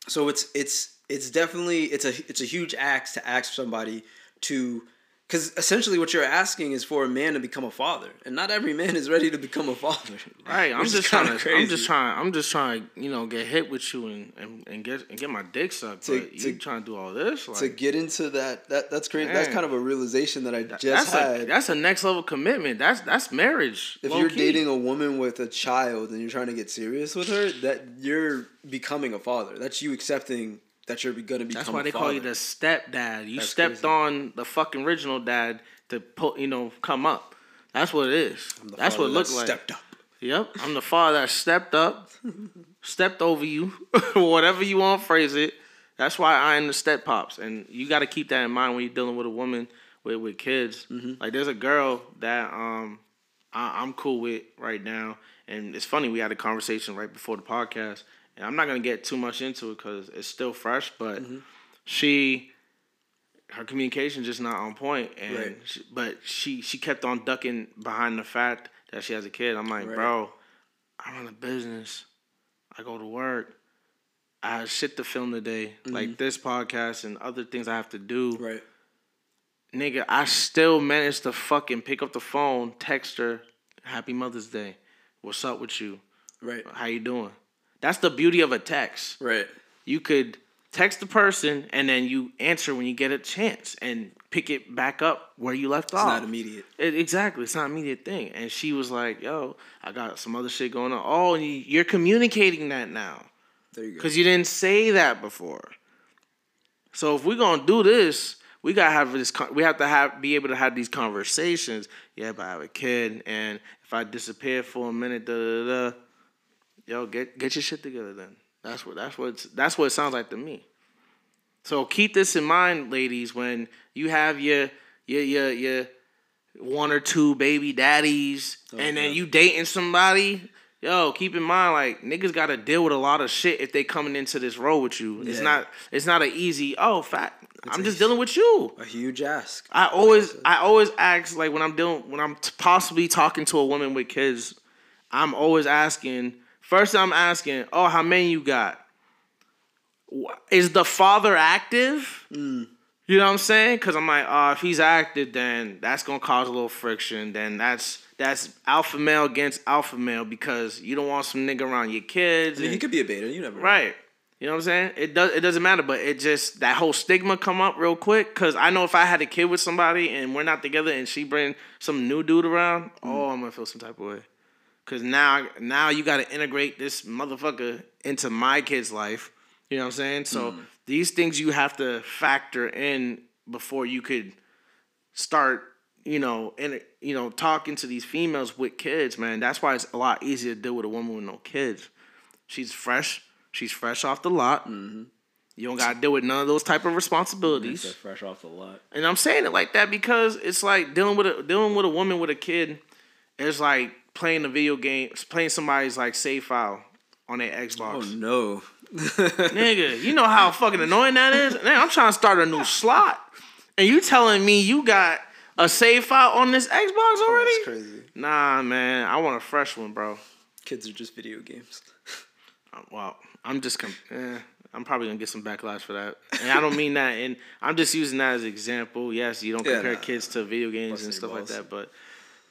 so it's it's it's definitely it's a it's a huge ask to ask somebody to, because essentially what you're asking is for a man to become a father, and not every man is ready to become a father. Right, I'm just trying to. I'm just trying. I'm just trying you know, get hit with you and, and, and get and get my dick sucked. To- but to- you trying to do all this? Like, to get into that that that's crazy. That's kind of a realization that I just that's had. a that's a next level commitment. That's that's marriage. if you're key. dating a woman with a child and you're trying to get serious with her, that you're becoming a father. That's you accepting that you're gonna become. That's why they father. call you the stepdad. You That's stepped crazy. on the fucking original dad to put, you know, come up. That's what it is. That's what it looked like. Stepped up. Yep, I'm the father that stepped up, stepped over you, whatever you want to phrase it. That's why I am the step pops, and you got to keep that in mind when you're dealing with a woman with with kids. Mm-hmm. Like there's a girl that um I, I'm cool with right now, and it's funny we had a conversation right before the podcast, and I'm not gonna get too much into it because it's still fresh, but Mm-hmm. she her communication just not on point, and Right. she, but she she kept on ducking behind the fact that she has a kid. I'm like, Right. bro, I run a business. I go to work. I have shit to film today, like this podcast and other things I have to do. Mm-hmm. Right. Nigga, I still managed to fucking pick up the phone, text her, "Happy Mother's Day. What's up with you? Right. How you doing?" That's the beauty of a text Right. you could text the person and then you answer when you get a chance and pick it back up where you left It's off. It's not immediate. It, exactly, it's not an immediate thing. And she was like, "Yo, I got some other shit going on." Oh, you're communicating that now There you go. because you didn't say that before. So if we're gonna do this, we gotta have this. We have to have be able to have these conversations. Yeah, but I have a kid, and if I disappear for a minute, da da da. Yo, get get your shit together. Then that's what that's what it's, that's what it sounds like to me. So keep this in mind, ladies, when you have your your your your one or two baby daddies, oh, and then yeah. you dating somebody. yo, keep in mind, like niggas got to deal with a lot of shit if they coming into this role with you. It's not. It's not an easy. Oh, fact. I'm a- just dealing with you. A huge ask. I always, I always ask like when I'm dealing, when I'm t- possibly talking to a woman with kids, I'm always asking. First, I'm asking, oh, how many you got? Is the father active? Mm. You know what I'm saying? Because I'm like, oh, if he's active, then that's gonna cause a little friction. Then that's that's alpha male against alpha male because you don't want some nigga around your kids. I mean, and- he could be a beta. You never know. Right. You know what I'm saying? It does. It doesn't matter, but it just that whole stigma come up real quick. Cause I know if I had a kid with somebody and we're not together, and she bring some new dude around, oh, I'm gonna feel some type of way. Cause now, now you got to integrate this motherfucker into my kid's life. You know what I'm saying? So mm-hmm. these things you have to factor in before you could start, you know, and you know, talking to these females with kids, man. That's why it's a lot easier to deal with a woman with no kids. She's fresh. She's fresh off the lot. Mm-hmm. You don't gotta deal with none of those type of responsibilities. They're fresh off the lot. And I'm saying it like that because it's like dealing with a dealing with a woman with a kid. It's like playing a video game, playing somebody's like save file on their Xbox. Oh no. Nigga, you know how fucking annoying that is. Man, I'm trying to start a new slot, and you telling me you got a save file on this Xbox already? That's crazy. Nah, man, I want a fresh one, bro. Kids are just video games. Uh, Well, I'm just com- eh, I'm probably gonna get some backlash for that, and I don't mean that. And I'm just using that as an example. Yes, you don't Yeah, compare nah. kids to video games and your stuff like that, but.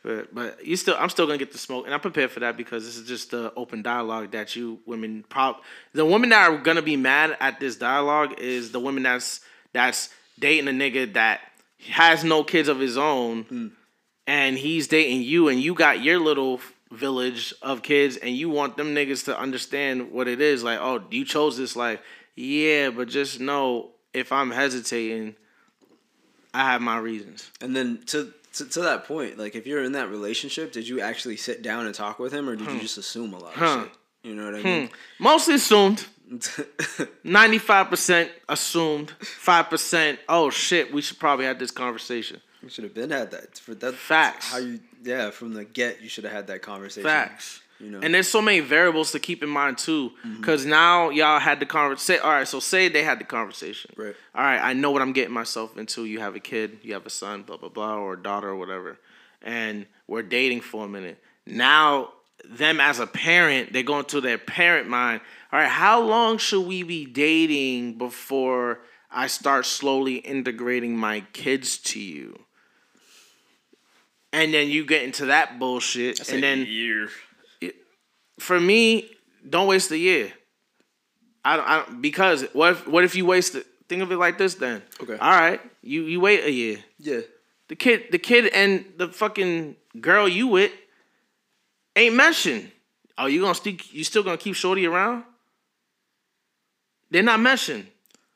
But, but you still, I'm still gonna get the smoke, and I'm prepared for that because this is just the open dialogue that you women, prob, the women that are gonna be mad at this dialogue is the women that's that's dating a nigga that has no kids of his own, Hmm. and he's dating you, and you got your little village of kids, and you want them niggas to understand what it is. Like, oh, you chose this life, yeah, but just know if I'm hesitating, I have my reasons. And then to, to to that point, like if you're in that relationship, did you actually sit down and talk with him, or did you hmm. just assume a lot Huh. of shit? You know what I hmm. mean? Mostly assumed. 95% assumed. 5%, oh shit, we should probably have this conversation. We should have been had that. For that Facts. How you? Yeah, from the get, you should have had that conversation. Facts. You know. And there's so many variables to keep in mind too. Mm-hmm. Because now y'all had the conversation. All right, so say they had the conversation. Right. All right, I know what I'm getting myself into. You have a kid, you have a son, blah, blah, blah, or a daughter or whatever. And we're dating for a minute. Now, them as a parent, they go into their parent mind. All right, how long should we be dating before I start slowly integrating my kids to you? And then you get into that bullshit. and then year. For me, don't waste a year. I, don't- I don't- because what if what if you waste it? Think of it like this then. Okay. All right, you you wait a year. yeah. The kid the kid and the fucking girl you with ain't meshing. Oh, you gonna still you still gonna keep Shorty around? They're not meshing.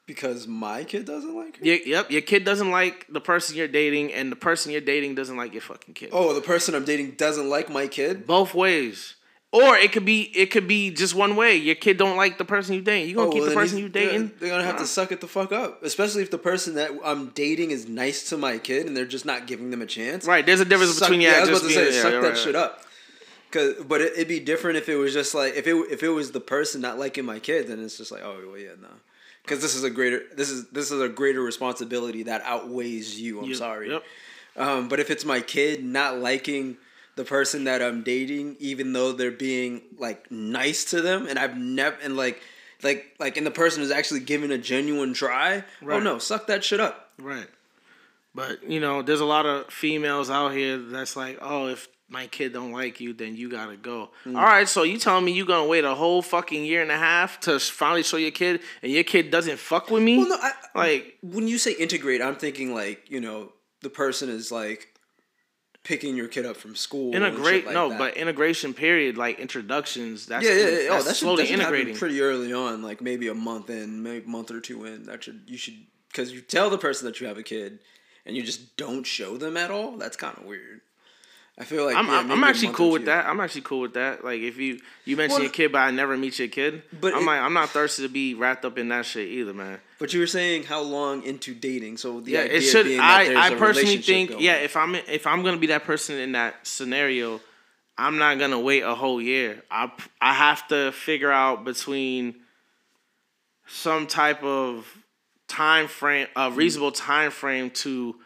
Because my kid doesn't like her. Your, yep, your kid doesn't like the person you're dating, and the person you're dating doesn't like your fucking kid. Oh, the person I'm dating doesn't like my kid. both ways. Or it could be it could be just one way. Your kid don't like the person you dating. You gonna Oh, keep well, the person you dating? They're, they're gonna have to suck it the fuck up, especially if the person that I'm dating is nice to my kid and they're just not giving them a chance. Right. There's a difference Suck- between yeah, yeah, I was about to say, yeah, suck yeah, that right, shit right. up. Cause, but it, it'd be different if it was just like if it if it was the person not liking my kid, then it's just like oh well yeah no, because this is a greater this is this is a greater responsibility that outweighs you. I'm You- sorry. Yep. Um, but if it's my kid not liking the person that I'm dating, even though they're being like nice to them, and I've never and like like like and the person is actually giving a genuine try, oh no, suck that shit up. Right. But you know, there's a lot of females out here that's like, oh, if my kid don't like you, then you gotta go. Mm. All right, so you telling me you gonna wait a whole fucking year and a half to finally show your kid, and your kid doesn't fuck with me? Well, no, I, like, when you say integrate, I'm thinking like you know the person is like picking your kid up from school. and shit integrate. like no, that. but integration period, like introductions. That's yeah, yeah, yeah. Oh, that's Oh, that should, slowly should happen integrating. pretty early on, like maybe a month in, maybe a month or two in. That should you should because you tell the person that you have a kid and you just don't show them at all. That's kind of weird. I feel like I'm, yeah, I'm, maybe I'm a actually cool with that. I'm actually cool with that. Like if you you mention Well, your kid, but I never meet your kid. but I'm it- like I'm not thirsty to be wrapped up in that shit either, man. But you were saying how long into dating? So the Yeah, idea it should. being I I personally think going. yeah. If I'm if I'm gonna be that person in that scenario, I'm not gonna wait a whole year. I I have to figure out between some type of time frame, a reasonable time frame to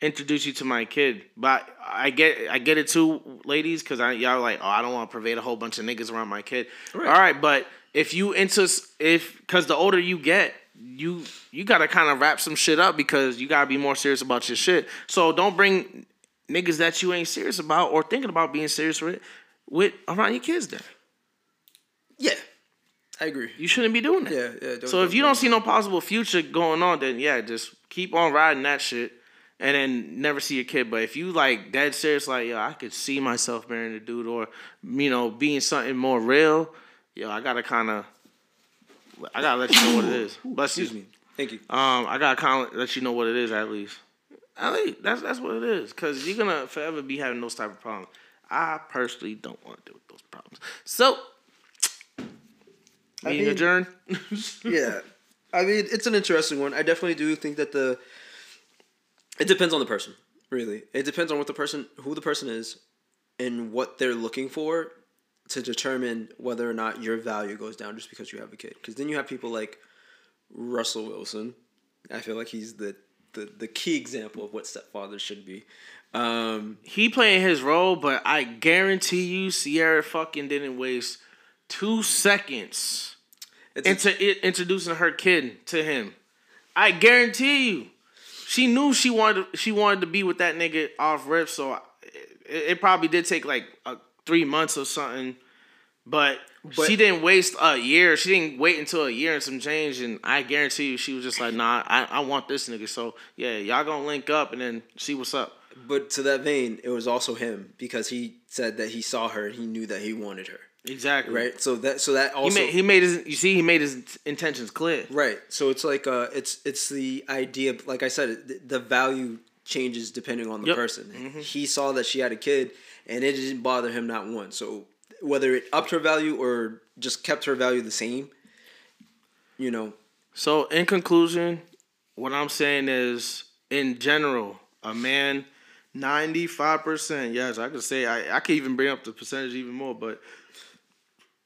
introduce you to my kid. But I get I get it too, ladies, because I y'all like, oh, I don't want to pervade a whole bunch of niggas around my kid. Right. All right, but if you into if because the older you get, you you gotta kind of wrap some shit up because you gotta be more serious about your shit. So don't bring niggas that you ain't serious about or thinking about being serious with with around your kids. Then Yeah, I agree. you shouldn't be doing that. Yeah, yeah. Don't, So if you don't see no possible future going on, then yeah, just keep on riding that shit, and then never see your kid. But if you like dead serious, like yo, I could see myself marrying a dude, or you know, being something more real, yo, I gotta kind of, I gotta let you know what it is. Bless you. excuse me. Thank you. Um, I gotta kind of let you know what it is at least. At least that's that's what it is, cause you're gonna forever be having those type of problems. I personally don't want to deal with those problems. So, I mean- adjourned. yeah, I mean it's an interesting one. I definitely do think that the it depends on the person. Really, it depends on what the person, who the person is, and what they're looking for to determine whether or not your value goes down just because you have a kid. Because then you have people like Russell Wilson. I feel like he's the the, the key example of what stepfathers should be. Um, he playing his role, but I guarantee you, Ciara fucking didn't waste two seconds into it, introducing her kid to him. I guarantee you, she knew she wanted she wanted to be with that nigga off rip. So it, it probably did take like uh, three months or something, but, But- she didn't waste a year. She didn't wait until a year and some change. And I guarantee you, she was just like, nah, I, I want this nigga. So yeah, y'all gonna link up and then see what's up. but to that vein, it was also him because he said that he saw her and he knew that he wanted her. Exactly. Right. So that so that He also made he made his you see he made his intentions clear. Right. So it's like uh it's it's the idea like I said the, the value changes depending on the Yep. person. He saw that she had a kid and it didn't bother him not one. So whether it upped her value or just kept her value the same, you know, So in conclusion, what I'm saying is in general, a man 95%, yes, I could say I, I could even bring up the percentage even more, but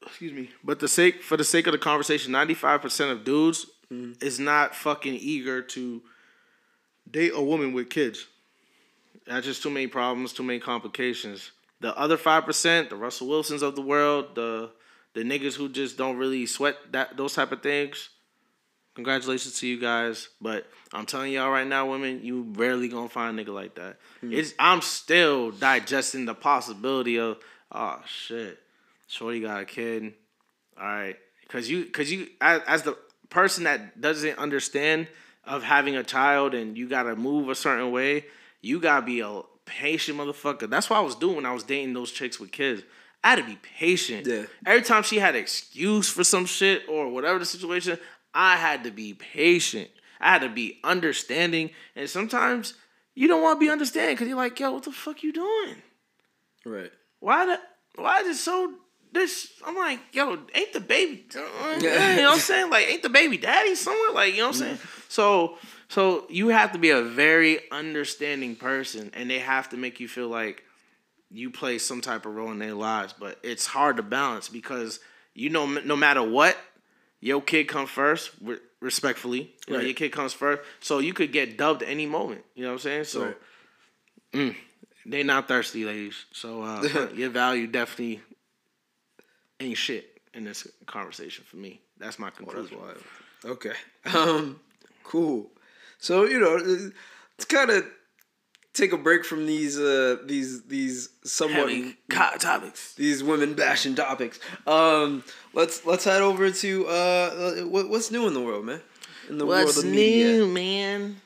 excuse me. But the sake for the sake of the conversation, 95% of dudes mm-hmm. is not fucking eager to date a woman with kids. That's just too many problems, too many complications. The other five percent, the Russell Wilsons of the world, the the niggas who just don't really sweat that those type of things. Congratulations to you guys, but I'm telling y'all right now, women, you rarely gonna find a nigga like that. Hmm. It's I'm still digesting the possibility of oh shit, Shorty got a kid, all right, because you because you as, as the person that doesn't understand of having a child and you gotta move a certain way, you gotta be a patient motherfucker. That's what I was doing when I was dating those chicks with kids. I had to be patient. Yeah. Every time she had an excuse for some shit or whatever the situation, I had to be patient. I had to be understanding. And sometimes you don't want to be understanding because you're like, yo, what the fuck you doing? right. Why the why is it so this I'm like, yo, ain't the baby you know what I'm saying? Like, ain't the baby daddy somewhere? Like, you know what I'm saying? So so you have to be a very understanding person and they have to make you feel like you play some type of role in their lives. But it's hard to balance because you know no matter what, your kid comes first, respectfully. You know, your kid comes first. So you could get dubbed any moment. You know what I'm saying? So Right. they not thirsty, ladies. So uh, your value definitely ain't shit in this conversation for me. That's my That's conclusion. wild. Okay. Um cool. So, you know, it's kind of take a break from these uh these these somewhat Heavy topics. these women bashing topics. Um, let's let's head over to uh, what, what's new in the world, man. In the What's world of media. new, man?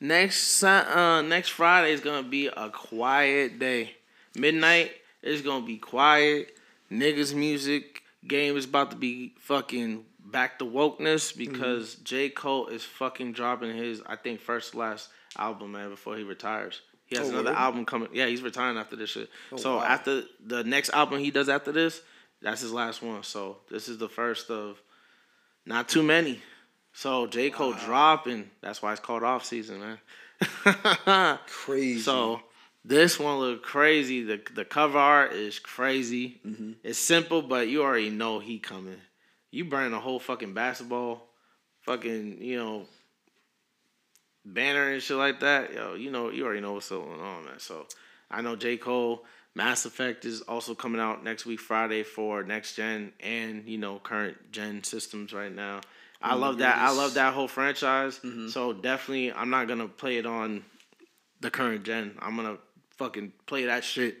Next uh next Friday is gonna be a quiet day. Midnight is gonna be quiet. Niggas music game is about to be fucking back to wokeness mhm. because J Cole is fucking dropping his I think first last album man before he retires. He has Oh, another word? album coming. Yeah, he's retiring after this shit. Oh, so wow. after the next album he does after this, that's his last one. So this is the first of not too many. So J. Cole dropping. That's why it's called off season, man. Crazy. so This one look crazy. The the cover art is crazy. Mm-hmm. It's simple, but you already know he coming. You burn a whole fucking basketball, fucking you know, banner and shit like that. Yo, you know you already know what's going on, man. So I know J Cole. Mass Effect is also coming out next week, Friday, for next gen and you know current gen systems right now. I love that. I love that whole franchise. So definitely, I'm not gonna play it on the current gen. I'm gonna fucking play that shit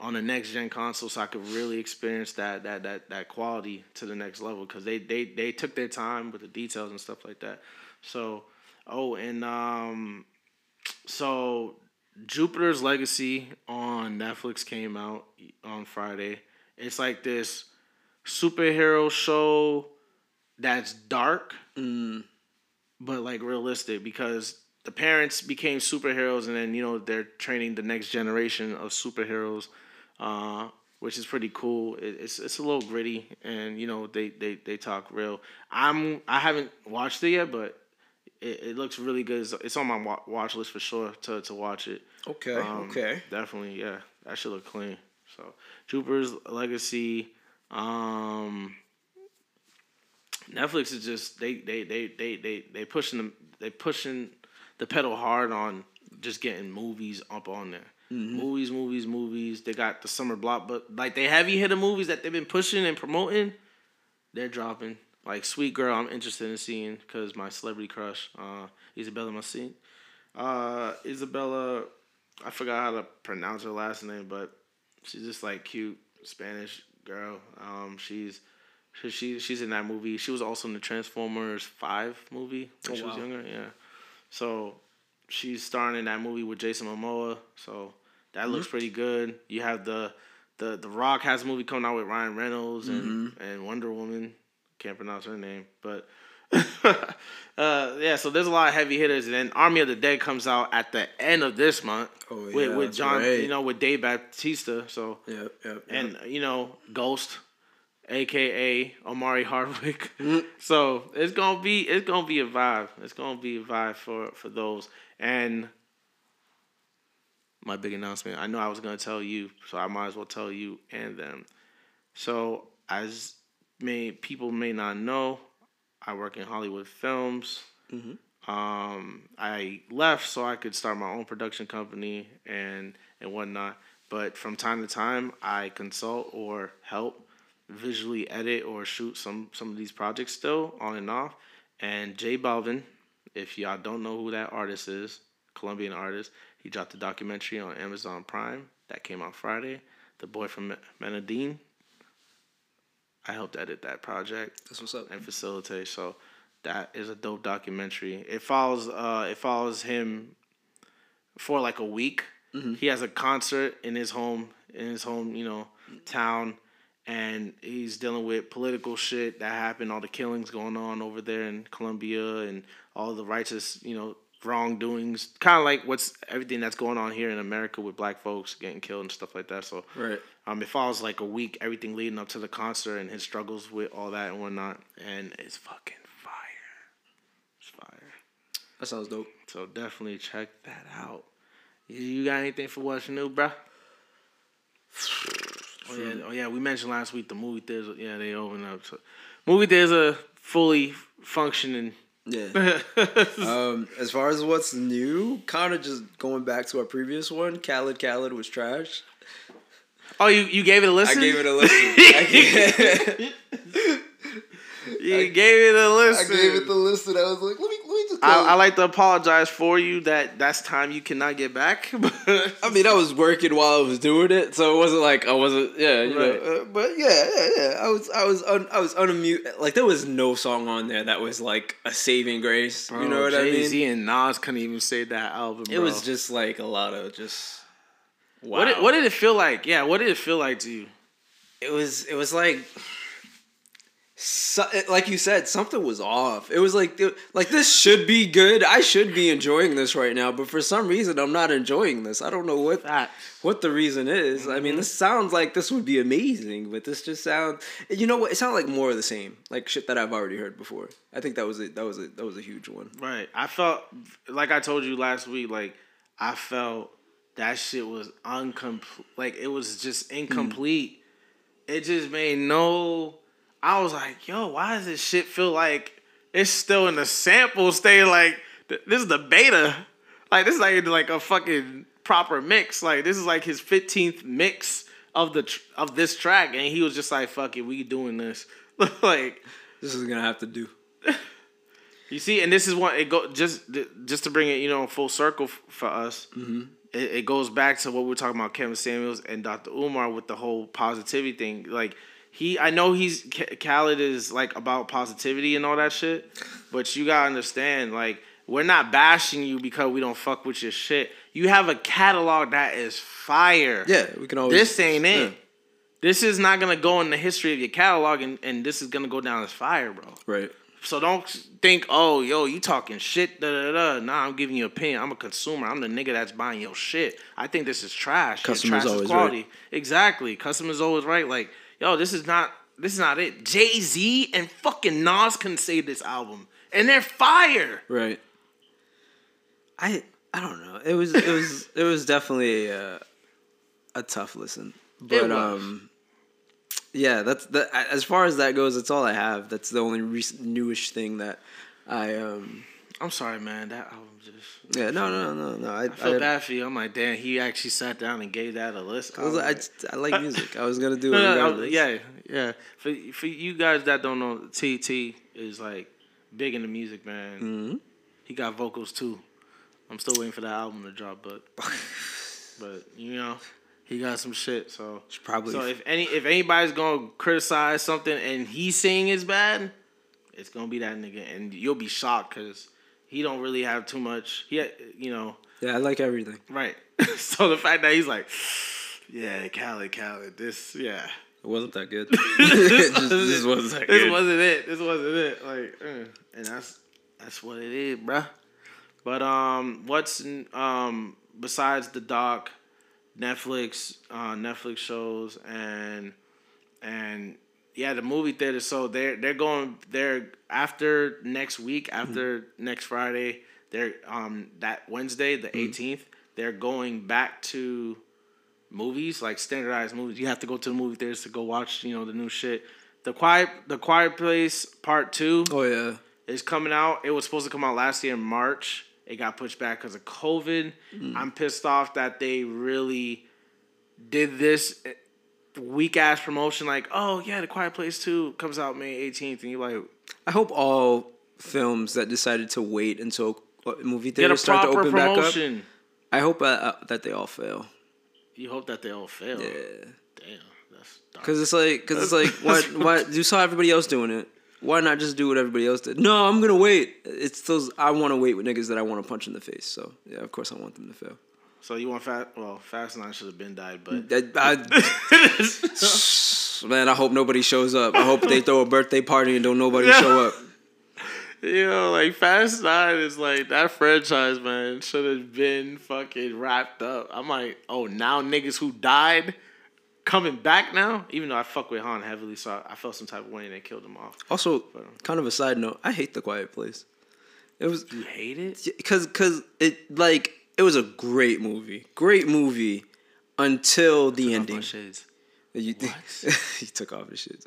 on the next gen console, so I could really experience that that that that quality to the next level. Because they they they took their time with the details and stuff like that. So, oh, and um, so Jupiter's Legacy on Netflix came out on Friday. It's like this superhero show that's dark, but like realistic because the parents became superheroes and then you know they're training the next generation of superheroes, uh, which is pretty cool. It, it's it's a little gritty and you know they they they talk real. I'm I haven't watched it yet, but it, it looks really good. It's, it's on my wa- watch list for sure to to watch it. Okay. Um, okay. Definitely, yeah. That should look clean. So Jupiter's Legacy. Um Netflix is just they they they they they they pushing them they pushing the pedal hard on just getting movies up on there. Movies, movies, movies. They got the summer block, but like they heavy hitter movies that they've been pushing and promoting, they're dropping. Like Sweet Girl, I'm interested in seeing because my celebrity crush, uh, Isabella Masin. Uh, Isabella, I forgot how to pronounce her last name, but she's just like cute Spanish girl. Um, she's she, she she's in that movie. She was also in the Transformers Five movie when Oh, she was wow. younger. Yeah, so she's starring in that movie with Jason Momoa. So that looks pretty good. You have the the the Rock has a movie coming out with Ryan Reynolds and and Wonder Woman. Can't pronounce her name, but uh, yeah. So there's a lot of heavy hitters, and then Army of the Dead comes out at the end of this month Oh, with yeah, with that's John, right. you know, with Dave Bautista. So Yep. Yep. and you know Ghost, aka Omari Hardwick. Mm. so it's gonna be it's gonna be a vibe. It's gonna be a vibe for for those. And my big announcement. I know I was gonna tell you, so I might as well tell you and them. So as may people may not know, I work in Hollywood Films. Um, I left so I could start my own production company and and whatnot. But from time to time, I consult or help visually edit or shoot some some of these projects still on and off. And J Balvin, if y'all don't know who that artist is, Colombian artist, he dropped a documentary on Amazon Prime that came out Friday. The boy from Medellin. I helped edit that project That's what's up. and facilitate. So that is a dope documentary. It follows uh it follows him for like a week. He has a concert in his home in his home, you know, town and he's dealing with political shit that happened, all the killings going on over there in Colombia and all the righteous, you know, wrongdoings. Kind of like what's everything that's going on here in America with black folks getting killed and stuff like that. So Right. um, it follows like a week, everything leading up to the concert and his struggles with all that and whatnot, and it's fucking fire. It's fire. That sounds dope. So definitely check that out. You- You got anything for what's new, bro? Oh yeah, oh yeah. We mentioned last week the movie theaters. Yeah, they open up. So movie theaters are fully functioning. Yeah. um, as far as what's new, kind of just going back to our previous one, Khaled Khaled was trash. Oh, you you gave it a listen. I gave it a listen. I gave, You gave it a listen. I gave it the listen. I was like, let me, let me just. Go. I, I like to apologize for you that that's time you cannot get back. I mean, I was working while I was doing it, so it wasn't like I wasn't. Yeah, you Right. know. Uh, but yeah, yeah, yeah. I was, I was, un, I was unmute. Like there was no song on there that was like a saving grace. you know what I mean? Jay-Z and Nas couldn't even say that album. It bro. was just like a lot of just. Wow. What did, what did it feel like? Yeah, what did it feel like to you? it was it was like so, like you said something was off it was like like this should be good i should be enjoying this right now but for some reason i'm not enjoying this i don't know what That what the reason is i mean mm-hmm. this sounds like this would be amazing but this just sounds you know what it sounded like more of the same like shit that i've already heard before i think that was it that was it. that was a huge one right. I felt like I told you last week. Like I felt that shit was uncomplete. Like it was just hmm. incomplete. It just made no. I was like, yo, why does this shit feel like it's still in the sample state? Like th- this is the beta. Like this is like like a fucking proper mix. Like this is like his fifteenth mix of the tr- of this track, and he was just like, fuck it, we doing this. like This is gonna have to do. you see, and this is what it go just just to bring it, you know, full circle f- for us. Mm-hmm. It, it goes back to what we are talking about, Kevin Samuels and Dr. Umar with the whole positivity thing. Like he, I know he's Khaled is like about positivity and all that shit, but you gotta understand, like we're not bashing you because we don't fuck with your shit. You have a catalog that is fire. Yeah, we can always. This ain't it. Yeah. This is not gonna go in the history of your catalog, and, and this is gonna go down as fire, bro. Right. So don't think, oh, yo, you talking shit, da da da. Nah, I'm giving you an opinion. I'm a consumer. I'm the nigga that's buying your shit. I think this is trash. Customer's trash always right. Exactly. Customer's always right. Like, yo, this is not this is not it. Jay Z and fucking Nas can save this album, and they're fire. Right. I I don't know. It was it was it was definitely a, a tough listen, but um, yeah. That's that. As far as that goes, that's all I have. That's the only recent newish thing that I um. I'm sorry, man. That album just. Yeah. No. No. No. No. I I feel I, bad for you. I'm like, damn, he actually sat down and gave that a list. I, was, I, like- just- I like music. I was gonna do it No, no, yeah, yeah. For for you guys that don't know, TT is like big in the music, man. Mhm. He got vocals too. I'm still waiting for that album to drop, but but you know, he got some shit. So probably. so if any if anybody's gonna criticize something and he's saying it's bad, it's gonna be that nigga, and you'll be shocked because he don't really have too much. He you know yeah, I like everything. right. so the fact that he's like. Yeah, Khaled, Khaled. This, yeah. It wasn't that good. just, just wasn't that This good. wasn't it. This wasn't it. Like, uh, and that's that's what it is, bruh. But um, what's um besides the doc, Netflix, uh, Netflix shows and and yeah, the movie theater. So they're they're going they're after next week, after mm-hmm. next Friday. They're um that Wednesday, the mm-hmm. 18th They're going back to movies like standardized movies. You have to go to the movie theaters to go watch you know the new shit. The quiet the Quiet Place Part Two Oh yeah. is coming out. It was supposed to come out last year in March. It got pushed back because of COVID. Mm-hmm. I'm pissed off that they really did this weak ass promotion. Like, oh yeah, The Quiet Place Two comes out May 18th, and you're like, I hope all films that decided to wait until movie theaters start to open back up. I hope uh, uh, that they all fail. You hope that they all fail. Yeah. Damn, that's dark. Cause it's like, cause it's like, what, what? You saw everybody else doing it. Why not just do what everybody else did? No, I'm gonna wait. It's those I want to wait with niggas that I want to punch in the face. So yeah, of course I want them to fail. So you want fast? Well, Fast Nine should have been died, but I, I- man, I hope nobody shows up. I hope they throw a birthday party and don't nobody show up. you know, like Fast Nine is like that franchise, man, should have been fucking wrapped up. I'm like, oh, now niggas who died coming back now. Even though I fuck with Han heavily, so I, I felt some type of way and they killed him off. Also, um, kind of a side note, I hate the Quiet Place. It was You hate it? because because it like it was a great movie, great movie until the ending. shades. You, he took off his shit.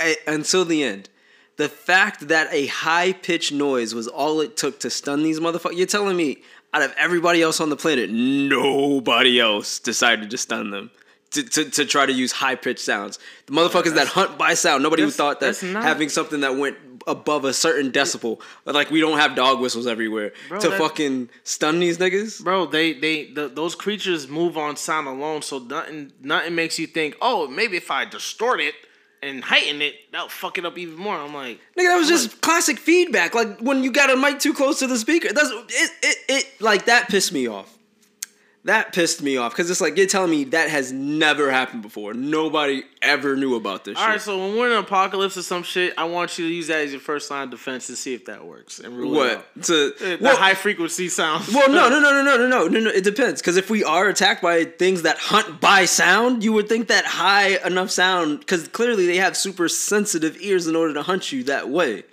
I- until the end. The fact that a high pitched noise was all it took to stun these motherfuckers. You're telling me out of everybody else on the planet, nobody else decided to stun them. To, to, to try to use high pitched sounds. The motherfuckers that hunt by sound, nobody thought that having something that went above a certain decibel, like we don't have dog whistles everywhere, Bro, to that- fucking stun these niggas. Bro, they they the, those creatures move on sound alone, so nothing nothing makes you think, oh, maybe if I distort it and heighten it, that'll fuck it up even more. I'm like, Nigga, that was just classic feedback. Like when you got a mic too close to the speaker. That's it. It, it like that pissed me off. That pissed me off because it's like you're telling me that has never happened before. Nobody ever knew about this all shit. right, so when we're in an apocalypse or some shit, I want you to use that as your first line of defense to see if that works and rule it out. to The well, high frequency sounds. well, no, no, no, no, no, no, no, no, no. It depends because if we are attacked by things that hunt by sound, you would think that high enough sound because clearly they have super sensitive ears in order to hunt you that way.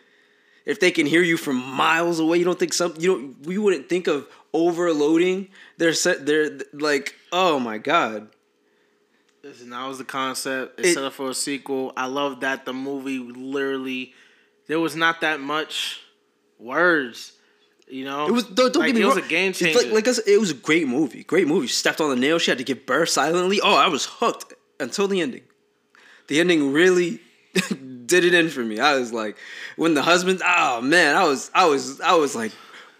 If they can hear you from miles away, you don't think some you don't. We wouldn't think of overloading. They're set. They're like, oh my god. Listen, that was the concept. It, It- set up for a sequel. I love that the movie literally there was not that much words. You know, It was don't, don't like, get me it wrong. was a game It's changer. Like, like I said, it was a great movie. Great movie. She stepped on the nail. She had to give birth silently. Oh, I was hooked until the ending. The ending really did it in for me. I was like, when the husband. Oh man, I was, I was, I was like,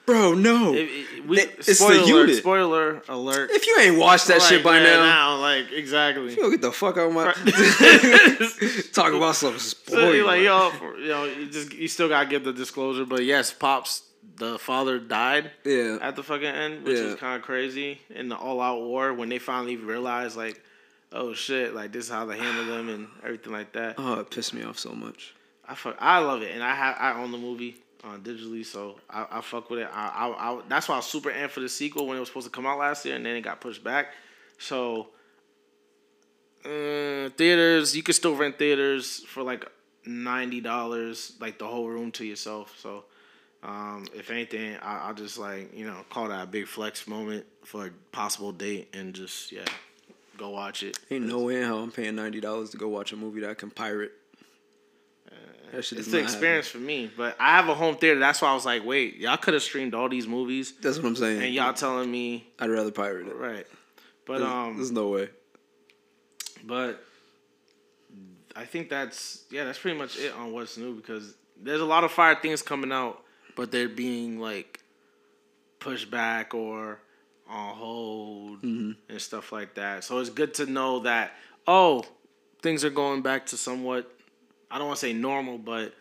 bro, no. It- it- we, it's spoiler the alert, unit. Spoiler alert. if you ain't watched that Like, shit by man, now, like exactly. yo, get the fuck out of my. Talk about some So spoiler. you're like, yo, you know, you just you still gotta give the disclosure. But yes, pops, the father died yeah. at the fucking end, which Yeah. is kind of crazy. In the all out war, when they finally realized, like, oh shit, like this is how they handle them and everything like that. Oh, it pissed me off so much. I fuck, I love it, and I have I own the movie uh, digitally, so I, I fuck with it. I, I, I that's why I was super amped for the sequel when it was supposed to come out last year, and then it got pushed back. So uh, theaters, you can still rent theaters for like ninety dollars, like the whole room to yourself. So um, if anything, I, I'll just like you know call that a big flex moment for a possible date, and just yeah, go watch it. Ain't no way in hell I'm paying ninety dollars to go watch a movie that I can pirate. It's the experience for me, but I have a home theater. That's why I was like, wait, y'all could have streamed all these movies. That's what I'm saying. and y'all telling me I'd rather pirate it. right. But There's, um, there's no way. but I think that's yeah, that's pretty much it on what's new because there's a lot of fire things coming out, but they're being like pushed back or on hold and stuff like that. So it's good to know that oh, things are going back to somewhat I don't want to say normal, but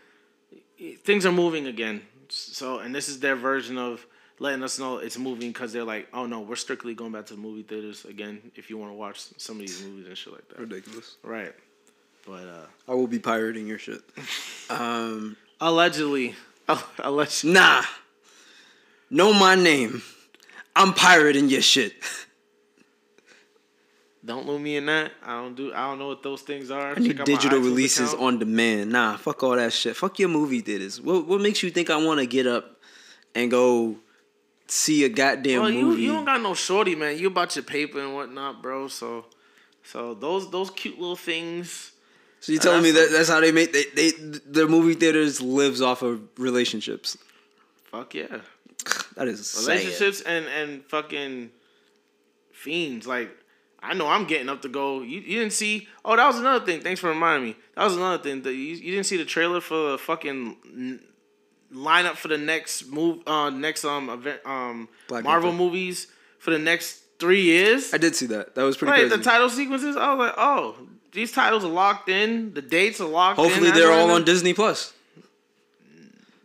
things are moving again. So and this is their version of letting us know it's moving because they're like, oh no, we're strictly going back to the movie theaters again if you want to watch some of these movies and shit like that. Ridiculous. Right. But uh I will be pirating your shit. Um, allegedly, allegedly, nah. Know my name. I'm pirating your shit. don't lose me in that. I don't do. I don't know what those things are. I need digital releases on demand. Nah, fuck all that shit. Fuck your movie theaters. What what makes you think I want to get up and go see a goddamn Well, movie? you don't got no shorty, man. You about your paper and whatnot, bro. So, so those those cute little things. so you telling me that that's how they make they they their movie theaters lives off of relationships? Fuck yeah. That is sad. relationships and and fucking fiends. Like I know I'm getting up to go. You, you didn't see? Oh, that was another thing. Thanks for reminding me. That was another thing. The, you, you didn't see the trailer for the fucking n- lineup for the next move. Uh, next um event um Black Marvel Panther. movies for the next three years. I did see that. That was pretty Right, crazy. the title sequences. I was like, oh, these titles are locked in. The dates are locked in. Hopefully That's they're all on Disney Plus.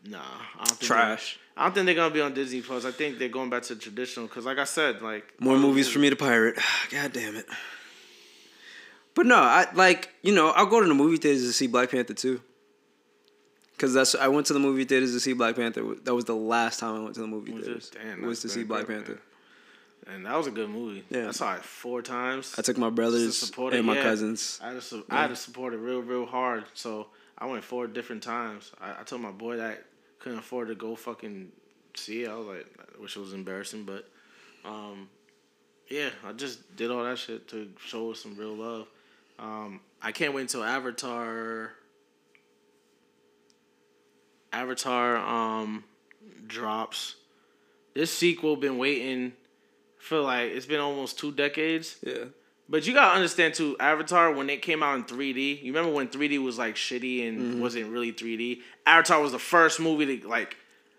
Nah, I don't think Trash. I don't think they're gonna be on Disney Plus. I think they're going back to traditional because, like I said, like More movies for me to pirate. God damn it. But no, I like you know I'll go to the movie theaters to see Black Panther too. Cause that's I went to the movie theaters to see Black Panther. That was the last time I went to the movie Was theaters. Damn, was to see Black good, Panther. And that was a good movie. Yeah. I saw it four times. I took my brothers support and my yeah. cousins. I had, to, su- I had to support it real, real hard. So I went four different times. I, I told my boy that couldn't afford to go fucking see it. I was like, which was embarrassing, but um, yeah, I just did all that shit to show some real love. Um, I can't wait until Avatar. Avatar um drops. This sequel been waiting for like it's been almost two decades. Yeah. But you gotta understand too, Avatar when it came out in 3D. You remember when 3D was like shitty and Mm-hmm. wasn't really 3D? Avatar was the first movie to like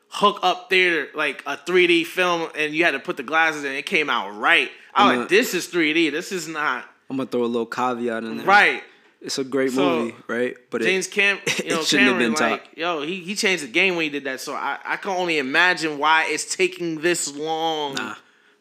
hook up theater like a 3D film, and you had to put the glasses in. It came out right. I was I'm like, a- this is 3D. This is not I'm gonna throw a little caveat in there. right. It's a great So, movie, right? But James it, Cam, you know, it shouldn't have Cameron, been like, top. yo, he, he changed the game when he did that. So I, I can only imagine why it's taking this long Nah.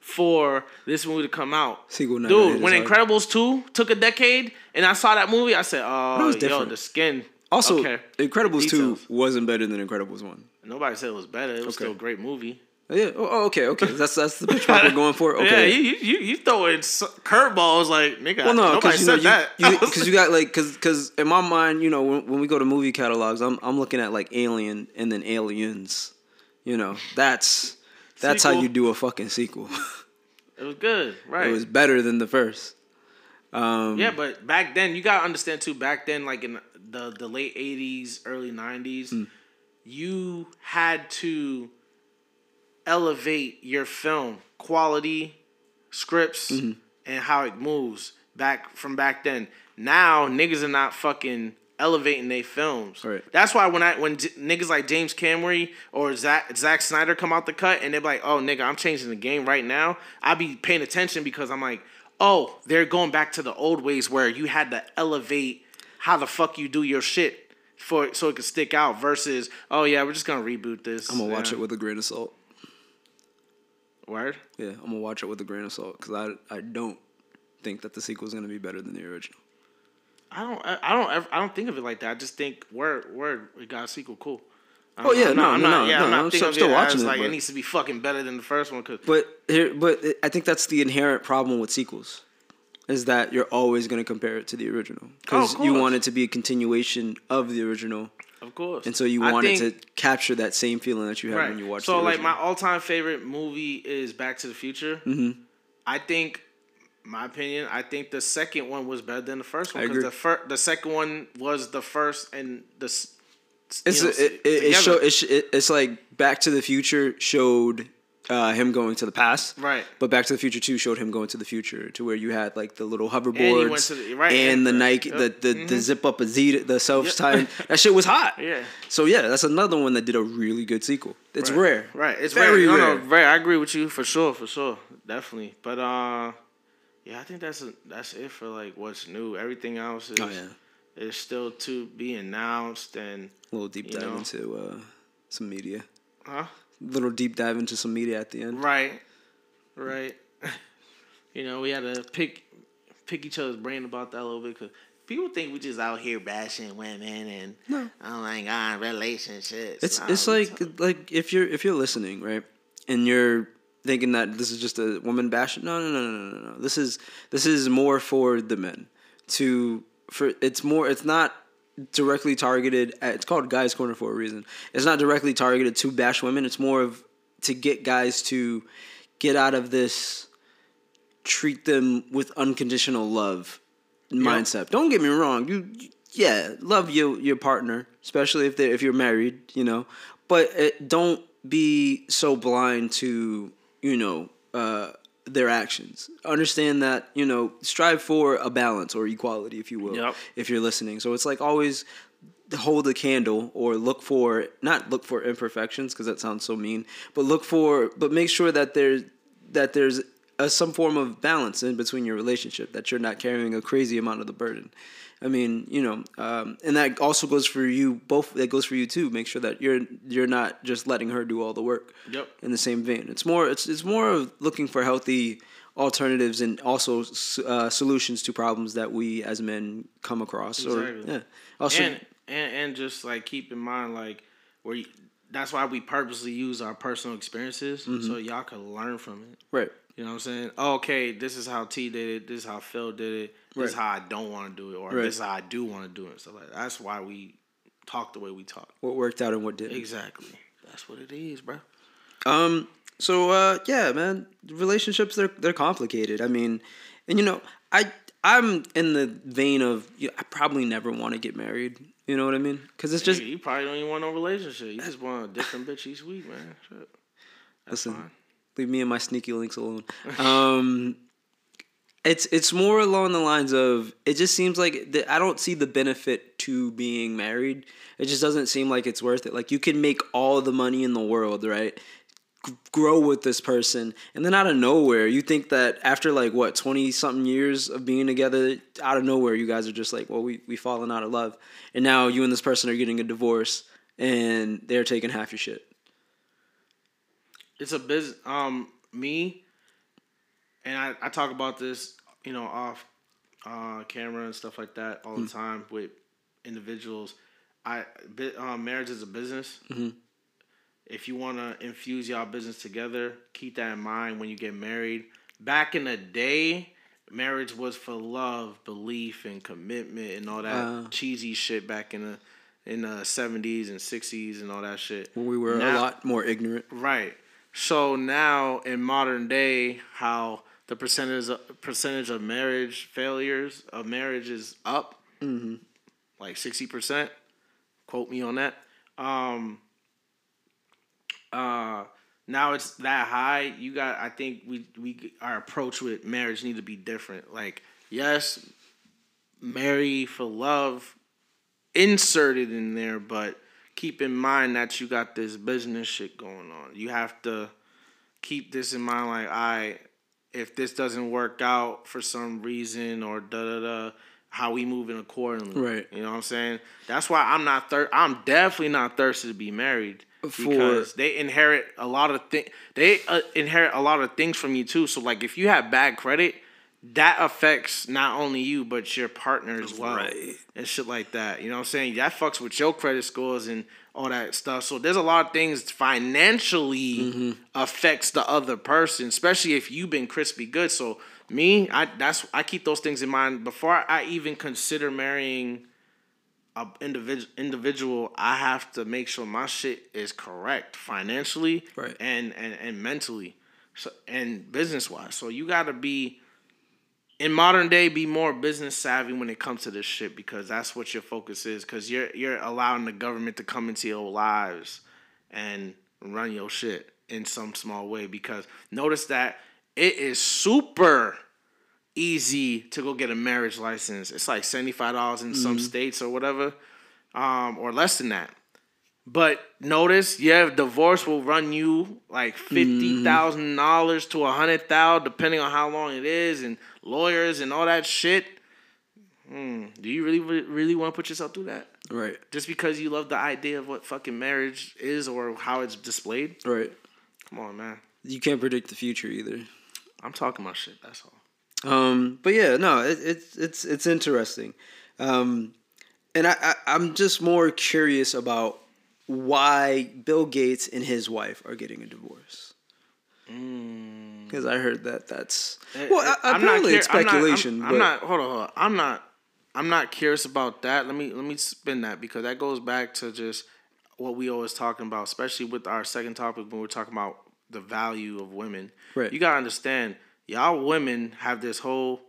For this movie to come out. Sequel Dude, when. Incredibles 2 took a decade and I saw that movie, I said, oh, yo, the skin. also okay. Incredibles two wasn't better than Incredibles one. Nobody said it was better. It was Okay. still a great movie. Oh, yeah. Oh, oh, okay. Okay. That's that's the benchmark we're going for. Okay. Yeah, you, you, you, you throw in s- curveballs like, nigga, Well, no, nobody you know, said that. because you, got like because because in my mind, you know, when, when we go to movie catalogs, I'm I'm looking at like Alien and then Aliens. You know, that's That's how you do a fucking sequel. It was good, right? it was better than the first. Um, yeah, but back then you gotta understand too. Back then, like in the the late '80s, early '90s, Hmm. you had to elevate your film quality, scripts, Mm-hmm. and how it moves back from back then. Now niggas are not fucking elevating their films. Right. That's why when I when J- niggas like James Cameron or Zach Zack Snyder come out the cut and they're like, "Oh nigga, I'm changing the game right now." I be paying attention because I'm like, "Oh, they're going back to the old ways where you had to elevate how the fuck you do your shit for so it could stick out versus, oh yeah, we're just gonna reboot this." I'm gonna watch it with a grain of salt. word. Yeah, I'm gonna watch it with a grain of salt because I I don't think that the sequel is gonna be better than the original. I don't. I don't. Ever, I don't think of it like that. I just think word word we got a sequel. Cool. I'm Oh, yeah, I'm no, not, I'm no, not, no, yeah, no, I'm not I'm still- of it watching as it, like but- it needs to be fucking better than the first one. Cause But here, but I think that's the inherent problem with sequels, is that you're always gonna compare it to the original because Oh, you want it to be a continuation of the original, of course, and so you I want it think- to capture that same feeling that you had when you watched. So like my all time favorite movie is Back to the Future. Mm-hmm. I think, my opinion, I think the second one was better than the first one because the first, the second one was the first and the. It's know, it, it, it, show, it, it, it's like Back to the Future showed uh, him going to the past, Right. But Back to the Future Two showed him going to the future, to where you had like the little hoverboards went to the- right, and and the the- Nike, yep, the the, the zip up Azita, the self time. That shit was hot. Yeah. So yeah, that's another one that did a really good sequel. It's Right. rare, Right. It's very rare. No, no, very. I agree with you for sure, for sure, definitely. But uh, yeah, I think that's a, that's it for like what's new. Everything else is Oh, yeah. is still to be announced and A little deep dive know? into uh, some media. huh. Little deep dive into some media at the end. Right. Right. you know, we had to pick pick each other's brain about that a little bit because people think we just out here bashing women and No. oh my god, relationships. It's it's like like if you're if you're listening right, and you're thinking that this is just a woman bash. No, no, no, no, no, no. This is this is more for the men. To for it's more. It's not directly targeted. At, it's called Guys Corner for a reason. It's not directly targeted to bash women. It's more of to get guys to get out of this treat them with unconditional love mindset. Don't get me wrong. You, you- yeah, love your your partner, especially if they if you're married, you know. But it, don't be so blind to you know uh, their actions. Understand that you know strive for a balance or equality, if you will, Yep. if you're listening. So it's like always hold a candle or look for not look for imperfections because that sounds so mean, but look for but make sure that there's that there's a, some form of balance in between your relationship that you're not carrying a crazy amount of the burden. I mean, you know, um, and that also goes for you both. That goes for you too. Make sure that you're you're not just letting her do all the work. Yep. In the same vein, it's more it's it's more of looking for healthy alternatives and also uh, solutions to problems that we as men come across. Exactly. Or yeah, also and, and and just like keep in mind like where you, that's why we purposely use our personal experiences Mm-hmm. so y'all can learn from it. right. You know what I'm saying? Oh, okay, this is how T did it. This is how Phil did it. This is how I don't want to do it, or Right. this is how I do want to do it. So like that's why we talk the way we talk. What worked out and what didn't. Exactly. That's what it is, bro. Um. So uh, yeah, man, relationships they're they're complicated. I mean, and you know, I I'm in the vein of you I probably never want to get married. You know what I mean? Because it's just you, you probably don't even want no relationship. You just want a different bitch each week, man. Shit. That's listen, fine. leave me and my sneaky links alone. Um. It's it's more along the lines of it just seems like the, I don't see the benefit to being married. It just doesn't seem like it's worth it. Like you can make all the money in the world, right? Grow with this person and then out of nowhere you think that after like what 20 something years of being together out of nowhere you guys are just like well we we fallen out of love and now you and this person are getting a divorce and they're taking half your shit it's a business. Um, me, and I, I talk about this, you know, off uh, camera and stuff like that all the time with individuals. I um, marriage is a business. If you want to infuse y'all business together, keep that in mind when you get married. Back in the day, marriage was for love, belief, and commitment, and all that Uh. cheesy shit back in the in the seventies and sixties and all that shit. when we were a lot more ignorant Right. So now in modern day, how the percentage of, percentage of marriage failures of marriage is up, Mm-hmm. like sixty percent. Quote me on that. Um, uh, now it's that high. You got. I think we we our approach with marriage need to be different. Like yes, marry for love, inserted in there, but keep in mind that you got this business shit going on. You have to keep this in mind. Like I, if this doesn't work out for some reason or da da da. How we moving accordingly, Right. You know what I'm saying? That's why I'm not thir- I'm definitely not thirsty to be married For- because they inherit a lot of things. They uh, inherit a lot of things from you too. So like, if you have bad credit, that affects not only you but your partner as well, Right. and shit like that. You know what I'm saying? That fucks with your credit scores and all that stuff. So there's a lot of things financially Mm-hmm. affects the other person, especially if you've been crispy good. So me, I that's I keep those things in mind before I even consider marrying a individual individual, I have to make sure my shit is correct financially Right. and, and and mentally, so and business wise. So you got to be in modern day be more business savvy when it comes to this shit because that's what your focus is because you're you're allowing the government to come into your lives and run your shit in some small way because notice that it is super easy to go get a marriage license. It's like seventy five dollars in some states or whatever, um, or less than that. But notice, yeah, divorce will run you like fifty thousand dollars to a hundred thousand, depending on how long it is, and lawyers and all that shit. Hmm, do you really, really want to put yourself through that? Right. Just because you love the idea of what fucking marriage is or how it's displayed? Right. Come on, man. You can't predict the future either. I'm talking about shit. That's all. Um, but yeah, no, it, it's it's it's interesting, um, and I, I I'm just more curious about why Bill Gates and his wife are getting a divorce. Because I heard that that's well, Uh, I, apparently cur- it's speculation. I'm not, I'm, but I'm not. Hold on, hold on. I'm not. I'm not curious about that. Let me let me spin that because that goes back to just what we always talking about, especially with our second topic when we're talking about the value of women. Right. You gotta understand, y'all women have this whole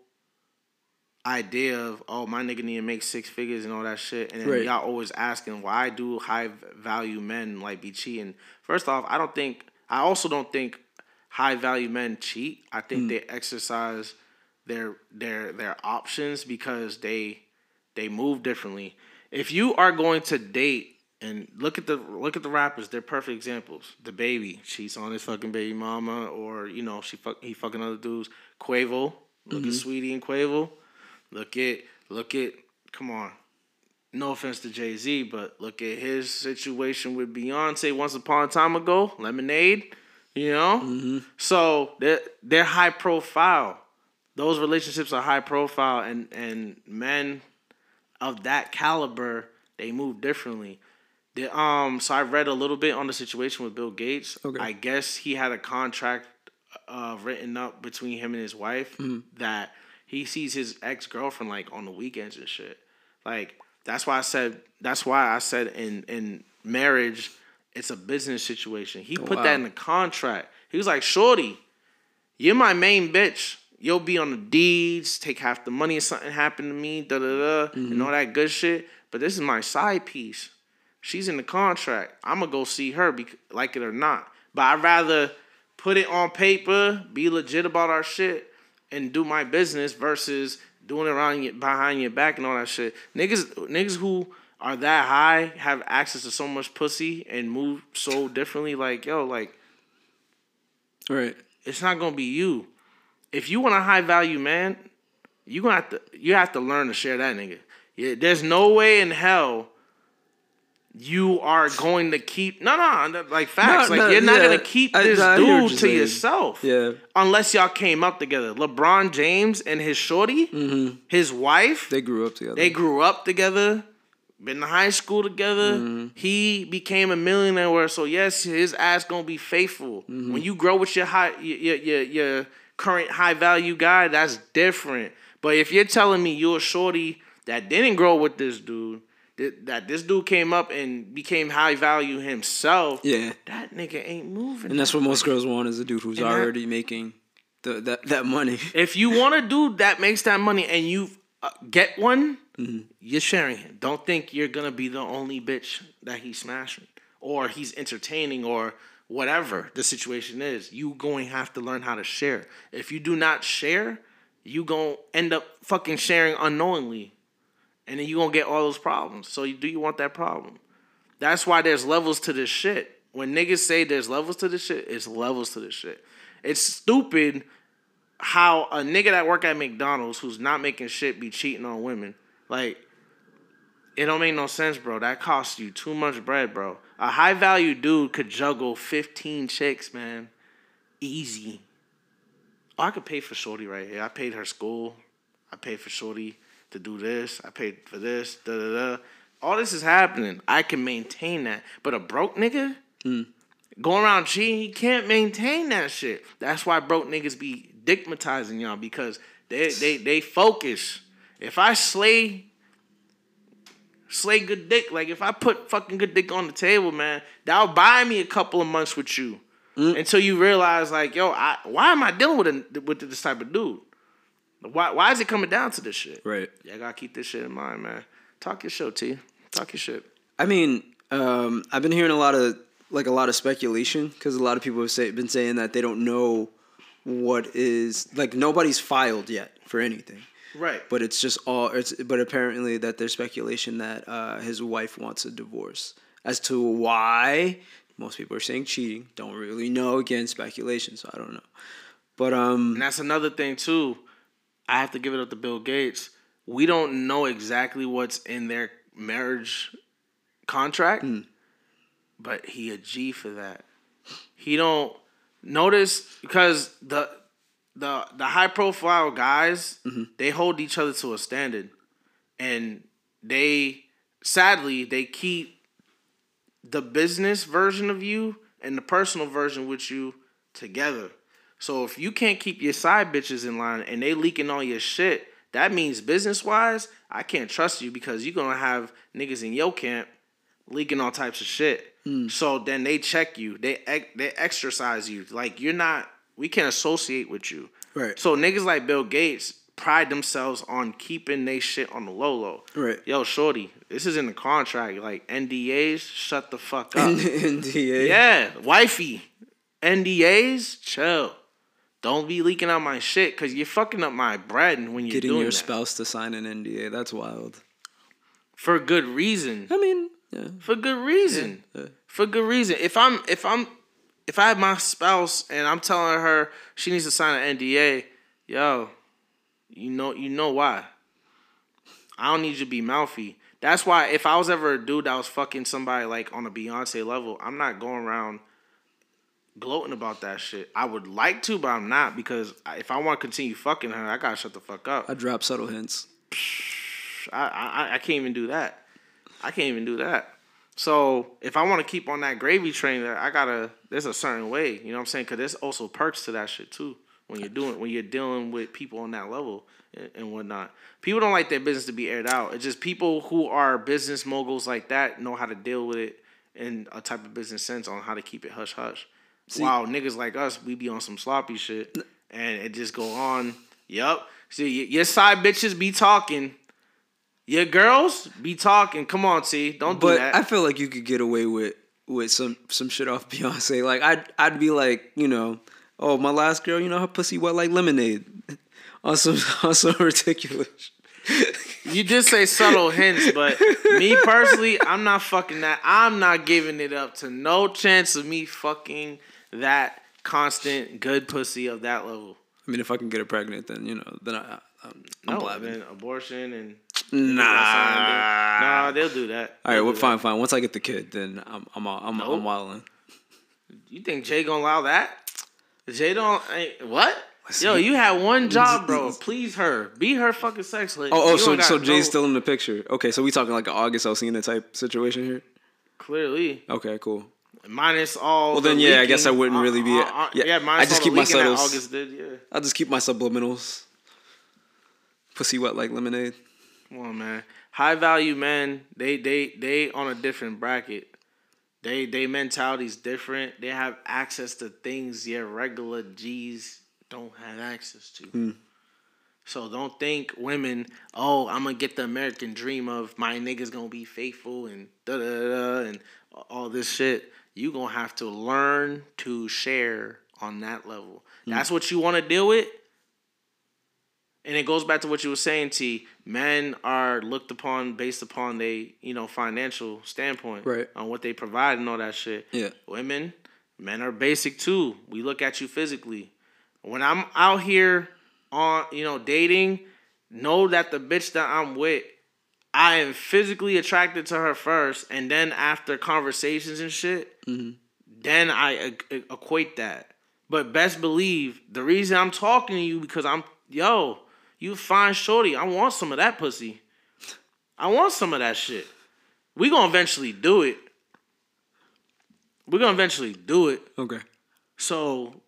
idea of oh my nigga need to make six figures and all that shit, and then Right. y'all always asking why do high value men like be cheating? First off, I don't think. I also don't think high value men cheat. I think hmm. they exercise their their their options because they they move differently. If you are going to date and look at the look at the rappers, they're perfect examples. The baby cheats on his fucking baby mama, or you know she fuck he fucking other dudes. Quavo, look at mm-hmm. Saweetie and Quavo. Look at look at come on. No offense to Jay Z, but look at his situation with Beyonce once upon a time ago. Lemonade, you know. Mm-hmm. So they're they're high profile. Those relationships are high profile, and and men of that caliber they move differently. The, um, so I read a little bit on the situation with Bill Gates. Okay. I guess he had a contract uh, written up between him and his wife that he sees his ex girlfriend like on the weekends and shit. Like that's why I said that's why I said in in marriage it's a business situation. He put wow. that in the contract. He was like, "Shorty, you're my main bitch. You'll be on the deeds, take half the money if something happened to me, da da da, and all that good shit. But this is my side piece. She's in the contract. I'm gonna go see her, bec- like it or not. But I'd rather put it on paper, be legit about our shit, and do my business versus doing it around your, behind your back and all that shit. Niggas, niggas who are that high have access to so much pussy and move so differently. Like yo, like right. it's not gonna be you. If you want a high value man, you gonna have to you have to learn to share that nigga. Yeah, there's no way in hell you are going to keep no no like facts. No, like no, you're not yeah. gonna keep this I what dude to saying. yourself. Yeah. Unless y'all came up together. LeBron James and his shorty, his wife, Mm-hmm. They grew up together. they grew up together, been to high school together. Mm-hmm. He became a millionaire. So yes, his ass gonna be faithful. Mm-hmm. When you grow with your high, your, your your your current high value guy, that's different. But if you're telling me you're a shorty that didn't grow with this dude, th- that this dude came up and became high value himself. Yeah. That nigga ain't moving. And that's what most girls want is a dude who's And that- already making the, that that money. If you want a dude that makes that money and you uh, get one, you're sharing him. Don't think you're gonna be the only bitch that he's smashing or he's entertaining or whatever the situation is. You going to have to learn how to share. If you do not share, you gonna end up fucking sharing unknowingly, and then you're gonna get all those problems. So you, do you want that problem? That's why there's levels to this shit. When niggas say there's levels to this shit, it's levels to this shit. It's stupid how a nigga that work at McDonald's who's not making shit be cheating on women. Like, it don't make no sense, bro. That costs you too much bread, bro. A high value dude could juggle 15 chicks, man. Easy. Oh, I could pay for Shorty right here. I paid her school. I paid for Shorty to do this. I paid for this. Da da da. All this is happening. I can maintain that. But a broke nigga hmm. going around cheating, he can't maintain that shit. That's why broke niggas be digmatizing y'all because they they they focus. If I slay slay good dick, like if I put fucking good dick on the table, man, that'll buy me a couple of months with you. Hmm. Until you realize, like, yo, I, why am I dealing with a, with this type of dude? Why why is it coming down to this shit? Right. Yeah, I gotta keep this shit in mind, man. Talk your shit, T. Talk your shit. I mean, um, I've been hearing a lot of like a lot of speculation because a lot of people have say, been saying that they don't know what is like nobody's filed yet for anything. Right. But it's just all. It's but apparently that there's speculation that uh, his wife wants a divorce. As to why, most people are saying cheating. Don't really know. Again, speculation. So I don't know. But um, And that's another thing too. I have to give it up to Bill Gates. We don't know exactly what's in their marriage contract, hmm. but he a G for that. He don't notice because the the the high profile guys mm-hmm. they hold each other to a standard, and they sadly they keep the business version of you and the personal version with you together. So if you can't keep your side bitches in line and they leaking all your shit, that means business wise, I can't trust you because you're gonna have niggas in your camp leaking all types of shit. Hmm. So then they check you, they they exercise you. Like you're not, we can't associate with you. Right. So niggas like Bill Gates pride themselves on keeping they shit on the low low. Right. Yo, shorty, this is in the contract. Like NDAs, shut the fuck up. NDA. Yeah, wifey. NDAs, chill. Don't be leaking out my shit because you're fucking up my bread when you're Getting doing your that. spouse to sign an NDA. That's wild. for good reason. I mean, yeah. For good reason. yeah. For good reason. If I'm if I'm if I have my spouse and I'm telling her she needs to sign an NDA, yo, you know you know why. I don't need you to be mouthy. That's why if I was ever a dude that was fucking somebody like on a Beyonce level, I'm not going around gloating about that shit. I would like to, but I'm not because if I want to continue fucking her, I gotta shut the fuck up. I drop subtle hints. I, I I can't even do that. I can't even do that. So if I want to keep on that gravy train, there I gotta. There's a certain way, you know what I'm saying? Because there's also perks to that shit too. When you're doing, when you're dealing with people on that level and, and whatnot, people don't like their business to be aired out. It's just people who are business moguls like that know how to deal with it in a type of business sense on how to keep it hush hush. Wow, niggas like us, we be on some sloppy shit, and it just go on. Yup. See, your side bitches be talking. Your girls be talking. Come on, T. Don't do But that. I feel like you could get away with with some some shit off Beyonce. Like I'd I'd be like, you know, oh my last girl, you know her pussy wet like lemonade, on some on some ridiculous. you just say subtle hints, but me personally, I'm not fucking that. I'm not giving it up to no chance of me fucking that constant good pussy of that level. I mean, if I can get her pregnant, then you know, then I, I'm, I'm No, blabbing. then abortion and Nah. nah, they'll do that. All right, well, fine, fine. Once I get the kid, then I'm I'm all- I'm Nope. I'm wilding. You think Jay gonna allow that? Jay don't. ain't- What? Yo, you had one job, bro. Please her. Be her fucking sex slave. Oh, oh, You so so Jay's still in the picture. Okay, so we talking like an August Alsina type situation here. clearly. Okay, cool. Minus all. Well, the then, yeah, I guess I wouldn't really be- Uh, uh, uh, yeah, yeah, minus I just all keep my leaking subtles. August did, yeah. I'll just keep my subliminals. Pussy wet like lemonade. Come on, man. High value men, they they they on a different bracket. They they mentality's different. They have access to things your regular G's don't have access to. So don't think women, oh, I'm gonna get the American dream of my niggas gonna be faithful and da da da and all this shit. You gonna have to learn to share on that level. Mm. That's what you want to deal with. And it goes back to what you were saying, T. Men are looked upon based upon they, you know, financial standpoint, Right. On what they provide and all that shit. Yeah. Women, men are basic too. We look at you physically. When I'm out here on, you know, dating, know that the bitch that I'm with, I am physically attracted to her first, and then after conversations and shit, mm-hmm. then I equate that. But best believe the reason I'm talking to you because I'm yo, you fine shorty. I want some of that pussy. I want some of that shit. We gonna eventually do it. We're gonna eventually do it. Okay. So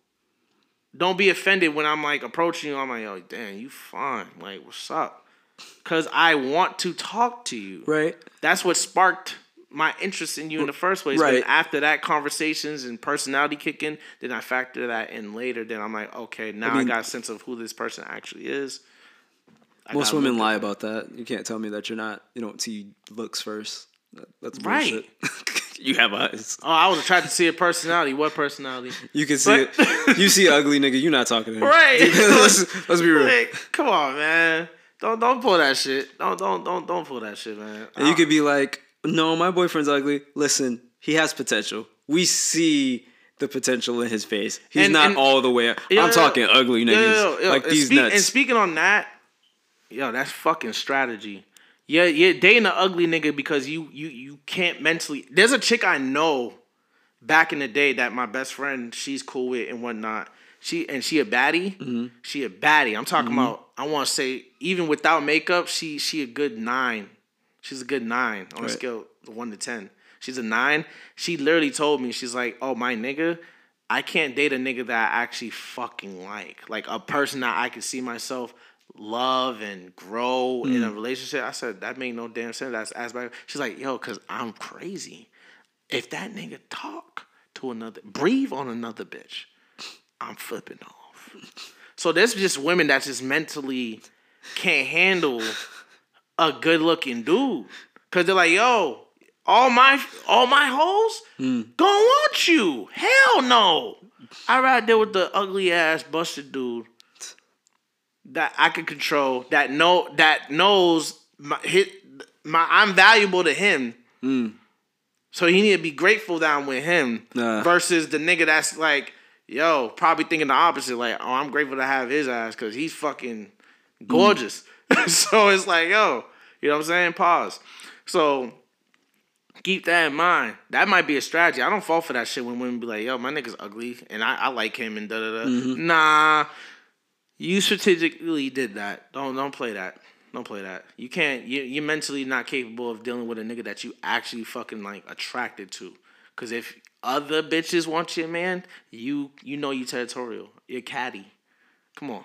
don't be offended when I'm like approaching you. I'm like, yo, damn, you fine. Like, what's up? Cause I want to talk to you. Right. That's what sparked my interest in you in the first place. Right. But after that, conversations and personality kicking, then I factor that in later. Then I'm like, okay, now I, mean- got a sense of who this person actually is. I Most women lie about that. You can't tell me that you're not. You don't see looks first. That- That's Right. bullshit. you have eyes. Oh, I was attracted to see a personality. What personality? You can see But- it. You see ugly nigga. You're not talking to him. Right. let's, let's be real. Like, come on, man. Don't don't pull that shit. Don't don't don't don't pull that shit, man. And you could be like, no, my boyfriend's ugly. Listen, he has potential. We see the potential in his face. He's And- not and- all the way. Yo, I'm yo, talking ugly Yo, niggas, yo, yo, like these speak- nuts. And speaking on that, yo, that's fucking strategy. Yeah, you're dating an ugly nigga because you you you can't mentally. There's a chick I know back in the day that my best friend she's cool with and whatnot. She and she a baddie. Mm-hmm. She a baddie. I'm talking about. I want to say even without makeup, she she a good nine. She's a good nine on a scale of one to ten. She's a nine. She literally told me she's like, "Oh my nigga, I can't date a nigga that I actually fucking like, like a person that I can see myself love and grow in a relationship." I said that made no damn sense. That's as bad. She's like, "Yo, cause I'm crazy. If that nigga talk to another, breathe on another bitch, I'm flipping off." So there's just women that just mentally can't handle a good looking dude. Cause they're like, yo, all my all my hoes hmm. don't want you. Hell no. I ride there with the ugly ass busted dude that I can control, that know that knows my hit my I'm valuable to him. Hmm. So he need to be grateful that I'm with him Nah. versus the nigga that's like, yo, probably thinking the opposite, like, oh, I'm grateful to have his ass because he's fucking mm. gorgeous. so it's like, yo, you know what I'm saying? Pause. So keep that in mind. That might be a strategy. I don't fall for that shit when women be like, yo, my nigga's ugly and I, I like him and da da da. Mm-hmm. Nah. You strategically did that. Don't don't play that. Don't play that. You can't. You you're mentally not capable of dealing with a nigga that you actually fucking like attracted to. Cause if other bitches want your man, you you know you territorial. You're catty. Come on.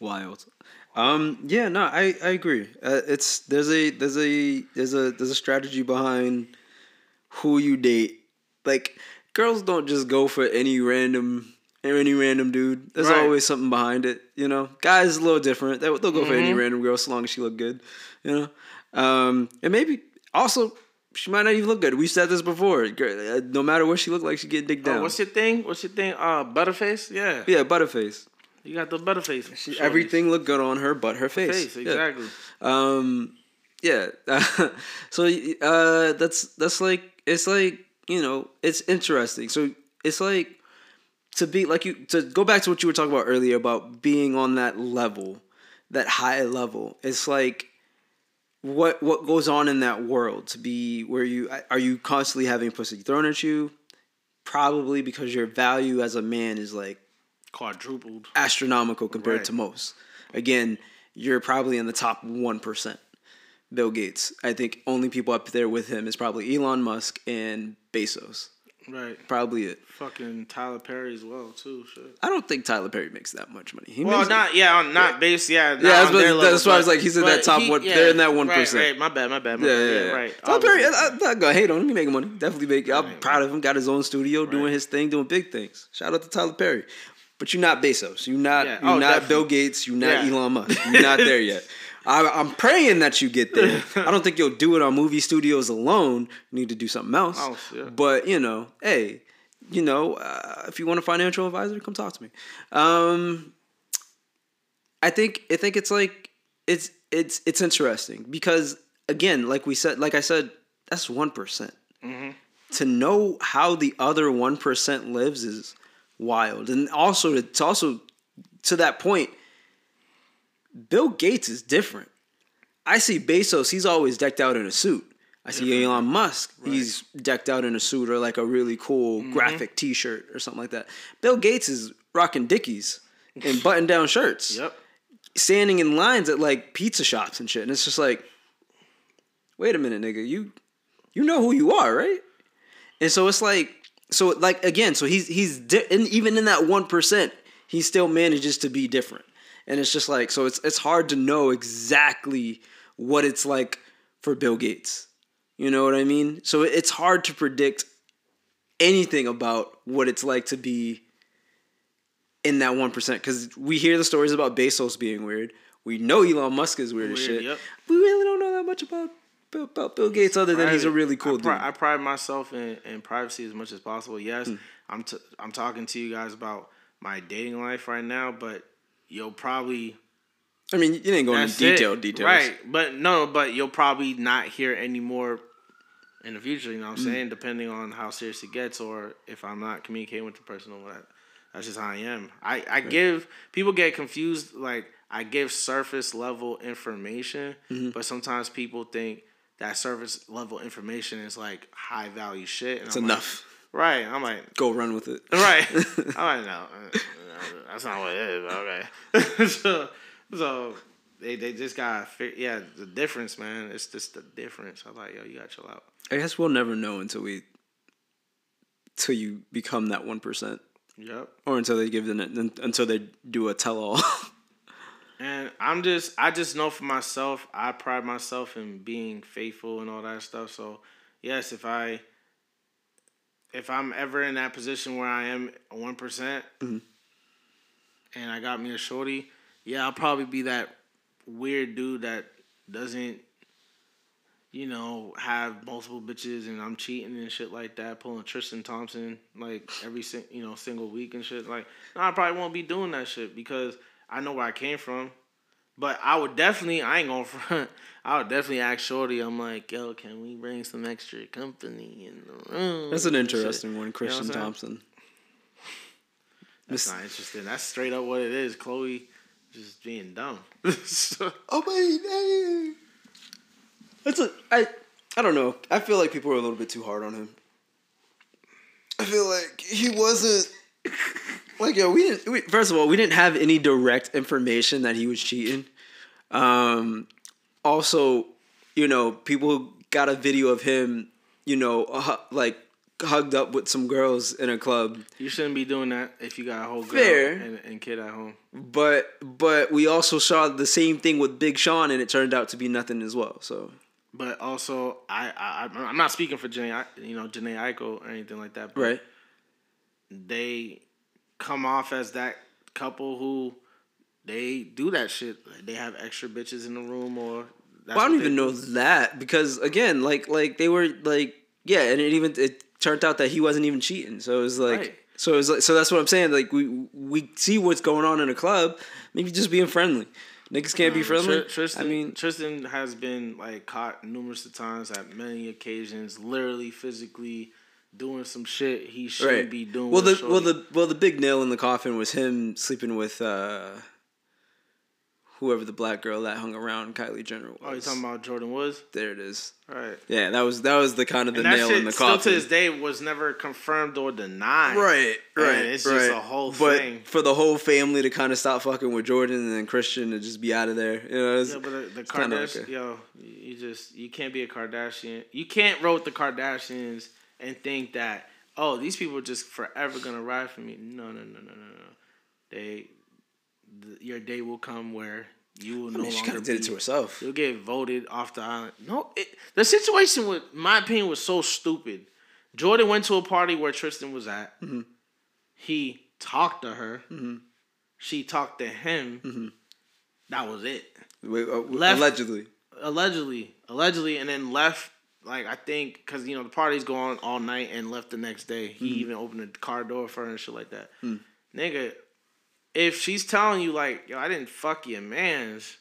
Wild. Um. Yeah. No. I. I agree. Uh, it's there's a there's a there's a there's a strategy behind who you date. Like girls don't just go for any random any random dude. There's Right. always something behind it. You know. Guys a little different. They, they'll go for any Mm-hmm. random girl so long as she look good. You know. Um. And maybe also. She might not even look good. We said this before. Uh, No matter what she looked like, she get dick down. Oh, what's your thing? What's your thing? Uh, butterface. Yeah, yeah, butterface. you got the butterface. Shorties. Everything looked good on her, but her face. face Yeah. exactly. Um, yeah. so uh, that's that's like it's like you know it's interesting. So it's like to be like you to go back to what you were talking about earlier about being on that level, that high level. It's like what what goes on in that world to be where you are you constantly having pussy thrown at you probably because your value as a man is like Quadrupled. astronomical compared Right. to most. Again, you're probably in the top 1%. Bill Gates. I think only people up there with him is probably Elon Musk and Bezos. Right. Probably it. Fucking Tyler Perry as well too. Shit. I don't think Tyler Perry makes that much money. He Well, not yeah, on not base. Yeah, not Yeah, that's level, that's why I was like, he's in that top he- one- they're in that 1%. Right, my bad, my bad. My Yeah, bad. yeah, yeah. right. Tyler Perry. I, I'm not gonna hate on him. He making money. Definitely make. I'm Right, proud of him. Got his own studio, doing his thing, doing big things. Shout out to Tyler Perry. But you're not Bezos. You're not. Yeah. You're Oh, not definitely. Bill Gates. You're not Yeah. Elon Musk. You're not there yet. I, I'm praying that you get there. I don't think you'll do it on movie studios alone. You need to do something else. Oh, yeah. But you know, hey, you know, uh, if you want a financial advisor, come talk to me. Um, I think I think it's like it's it's it's interesting because again, like we said, like I said, that's one To know how the other one percent lives is wild, and also it's also to that point. Bill Gates is different. I see Bezos; he's always decked out in a suit. I see Elon Musk; he's decked out in a suit or like a really cool Mm-hmm. graphic T-shirt or something like that. Bill Gates is rocking Dickies and button-down shirts Yep. standing in lines at like pizza shops and shit. And it's just like, wait a minute, nigga, you you know who you are, right? And so it's like, so like again, so he's he's di- and even in that one percent, he still manages to be different. And it's just like, so it's it's hard to know exactly what it's like for Bill Gates. You know what I mean? So it's hard to predict anything about what it's like to be in that one percent because we hear the stories about Bezos being weird. We know Elon Musk is weird, as shit. yep. We really don't know that much about about Bill Gates other than he's a really cool I, dude. I pride myself in, in privacy as much as possible. Yes, Hmm. I'm t- I'm talking to you guys about my dating life right now, but you'll probably I mean, you didn't go into That's it. details, Right. But no, but you'll probably not hear any more in the future, you know Mm. what I'm saying? Depending on how serious it gets or if I'm not communicating with the person or what. That's just how I am. I, I give people get confused like I give surface level information, Mm-hmm. but sometimes people think that surface level information is like high value shit. And It's I'm like, enough. right. I'm like, Go run with it. Right. I'm like, no, uh, that's not what it is. Okay. so, so they they just got fi- yeah the difference, man. It's just the difference. I'm like, yo, you gotta chill out. I guess we'll never know until we, till you become that one percent, Yep. or until they give them until they do a tell all. And I'm just I just know for myself, I pride myself in being faithful and all that stuff. So yes, if I if I'm ever in that position where I am one mm-hmm. And I got me a shorty, yeah, I'll probably be that weird dude that doesn't you know, have multiple bitches and I'm cheating and shit like that, pulling Tristan Thompson like every sing- you know single week and shit. Like, no, I probably won't be doing that shit because I know where I came from. But I would definitely, I ain't gonna front. I would definitely ask Shorty. I'm like, yo, can we bring some extra company in the room? That's an and shit? interesting one, Tristan saying? Thompson. That's not interesting. That's straight up what it is. Khloé just being dumb. So- Oh my god! That's a I I don't know. I feel like people are a little bit too hard on him. I feel like he wasn't like yo. We didn't. We, first of all, we didn't have any direct information that he was cheating. Um, also, you know, people got a video of him, you know, hu- like hugged up with some girls in a club. you shouldn't be doing that if you got a whole girl Fair. and, and kid at home. But but we also saw the same thing with Big Sean, and it turned out to be nothing as well. So But also, I, I I'm not speaking for Jhené, you know, Jhené Aiko or anything like that. But right. they come off as that couple who they do that shit. They have extra bitches in the room, or that's Well, I don't even they know that because again, like like they were like yeah, and it even it turned out that he wasn't even cheating. So it was like Right. so it was like so that's what I'm saying. Like we we see what's going on in a club, maybe just being friendly. Niggas can't be Um, friendly. Tr- Tristan, I mean, Tristan has been like caught numerous of times at many occasions, literally physically doing some shit he shouldn't right. be doing. well, the well the well the big nail in the coffin was him sleeping with uh whoever the black girl that hung around Kylie Jenner was. oh, you talking about Jordyn Woods? There it is. Right. Yeah, that was that was the kind of the And nail in the coffin. still to this day was never confirmed or denied. Right, And right. it's right. just a whole but thing. for the whole family to kind of stop fucking with Jordyn and then Tristan to just be out of there, you know. It's, Yeah, but the, the like Kardashians, a- yo, you just you can't be a Kardashian. You can't roll with the Kardashians and think that oh, these people are just forever gonna ride for me. No, no, no, no, no, no. They, th- your day will come where you will I no mean, she longer kind of did it to herself. You'll get voted off the island. No, it, the situation with my opinion was so stupid. Jordyn went to a party where Tristan was at. Mm-hmm. He talked to her. She talked to him. Mm-hmm. That was it. Wait, uh, Left- allegedly. Allegedly, allegedly, and then left. Like I think because you know the party's going all night and left the next day. He Mm-hmm. even opened the car door for her and shit like that. Mm. Nigga, if she's telling you like, yo, I didn't fuck your man's,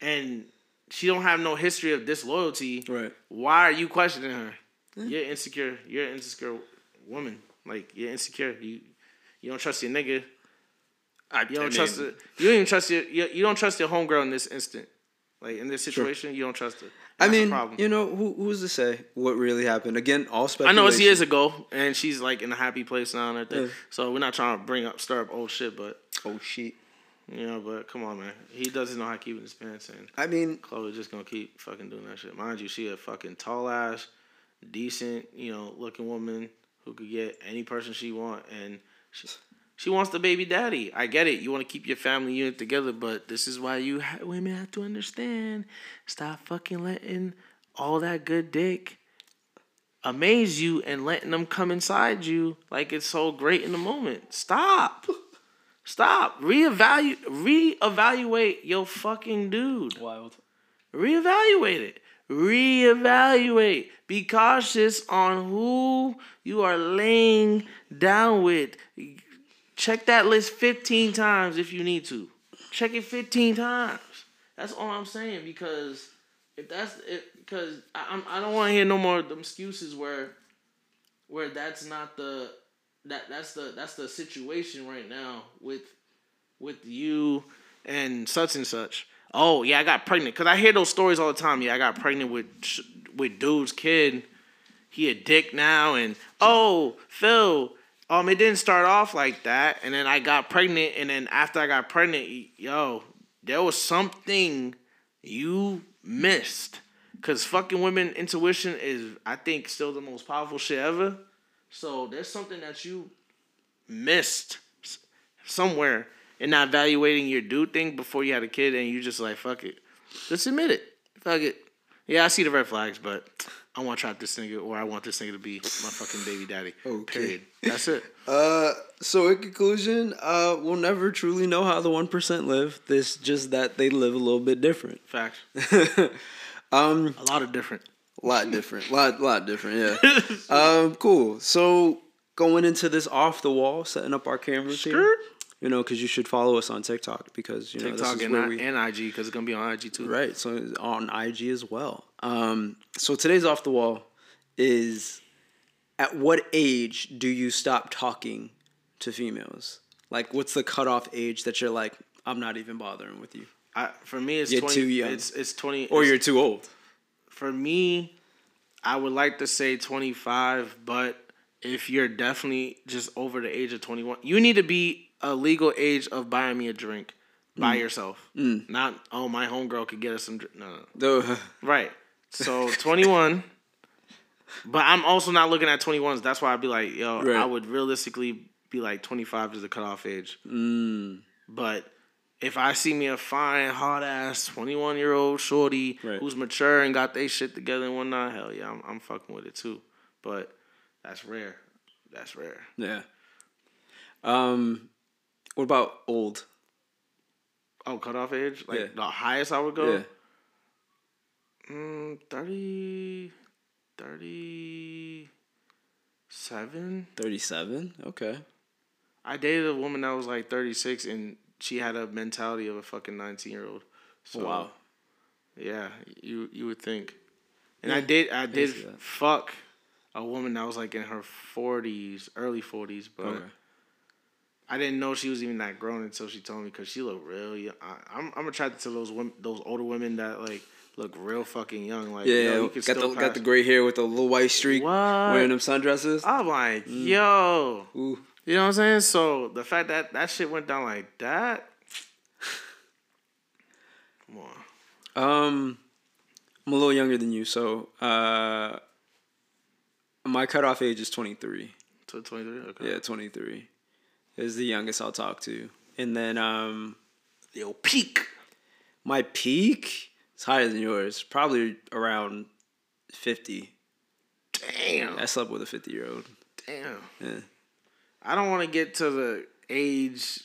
and she don't have no history of disloyalty, Right. why are you questioning her? You're insecure. You're an insecure woman. Like you're insecure. You you don't trust your nigga. I, You don't trust it. You don't even trust your you, you don't trust your homegirl in this instant. Like in this situation, you don't trust her. I mean, you know, who, who's to say what really happened? Again, all special. I know it's years ago, and she's like in a happy place now and everything. Yeah. So we're not trying to bring up stir up old shit, but Oh shit. you know, but come on, man. He doesn't know how to keep his pants, and I mean, Khloé's just gonna keep fucking doing that shit. Mind you, she a fucking tall ass, decent, you know, looking woman who could get any person she want, and she, she wants the baby daddy. I get it. You want to keep your family unit together, but this is why you ha- women have to understand. Stop fucking letting all that good dick amaze you and letting them come inside you like it's so great in the moment. Stop. Stop. Reevaluate reevaluate your fucking dude. wild. Reevaluate it. Reevaluate. Be cautious on who you are laying down with. Check that list 15 times if you need to. Check it 15 times. That's all I'm saying because if that's it because I, I'm don't want to hear no more excuses where where that's not the that that's the that's the situation right now with with you and such and such. Oh yeah, I got pregnant because I hear those stories all the time. Yeah, I got pregnant with with dude's kid. He a dick now, and oh Phil, um, it didn't start off like that, and then I got pregnant, and then after I got pregnant, yo, there was something you missed. Cause fucking women intuition is, I think, still the most powerful shit ever. So there's something that you missed somewhere in not evaluating your dude thing before you had a kid, and you just like fuck it, just admit it, fuck it. Yeah, I see the red flags, but I want to trap this nigga, or I want this nigga to be my fucking baby daddy. Okay. Period. That's it. Uh, so in conclusion, uh, we'll never truly know how the one percent live. This just that they live a little bit different. Facts. um, A lot of different. a lot different, lot lot different. Yeah. um, cool. So going into this off the wall, setting up our cameras here. You know, because you should follow us on TikTok because you know TikTok this is and, where I, we and IG because it's gonna be on IG too. Right. So on IG as well. Um, so today's off the wall is at what age do you stop talking to females? Like, what's the cutoff age that you're like, I'm not even bothering with you, I, for me, it's You're twenty. too young. It's it's twenty. or it's- you're too old? for me, I would like to say 25, but if you're definitely just over the age of 21, you need to be a legal age of buying me a drink by yourself. Not, oh, my homegirl could get us some drink. No, no, Right. So 21. but I'm also not looking at 21s. That's why I'd be like, yo, Right. I would realistically be like 25 is the cutoff age. mm, But if I see me a fine, hot ass, 21 year old shorty Right. who's mature and got they shit together and whatnot, hell yeah, I'm, I'm fucking with it too. But that's rare. That's rare. yeah. Um, what about old? Oh, cutoff age? Like Yeah. the highest I would go? Yeah. Mm, 30, 37. Thirty-seven. Okay. I dated a woman that was like 36 and she had a mentality of a fucking 19 year old. So, wow. Yeah, you you would think. And I did I did see that. fuck a woman that was like in her 40s, early 40s, but Okay. I didn't know she was even that grown until she told me because she looked real young. I, I'm I'm attracted to those women, those older women that like look real fucking young. Like Yeah, yo, yeah. you got the got the gray hair with the little white streak, What? wearing them sundresses. I'm like, Mm. yo, Ooh. you know what I'm saying? So the fact that that shit went down like that, come on. Um, I'm a little younger than you, so uh, my cutoff age is twenty three. To twenty three. Okay. Yeah, twenty three is the youngest I'll talk to, and then um, Yo, peak. my peak is higher than yours, probably around fifty. Damn. I slept with a fifty year old. Damn. Yeah. I don't want to get to the age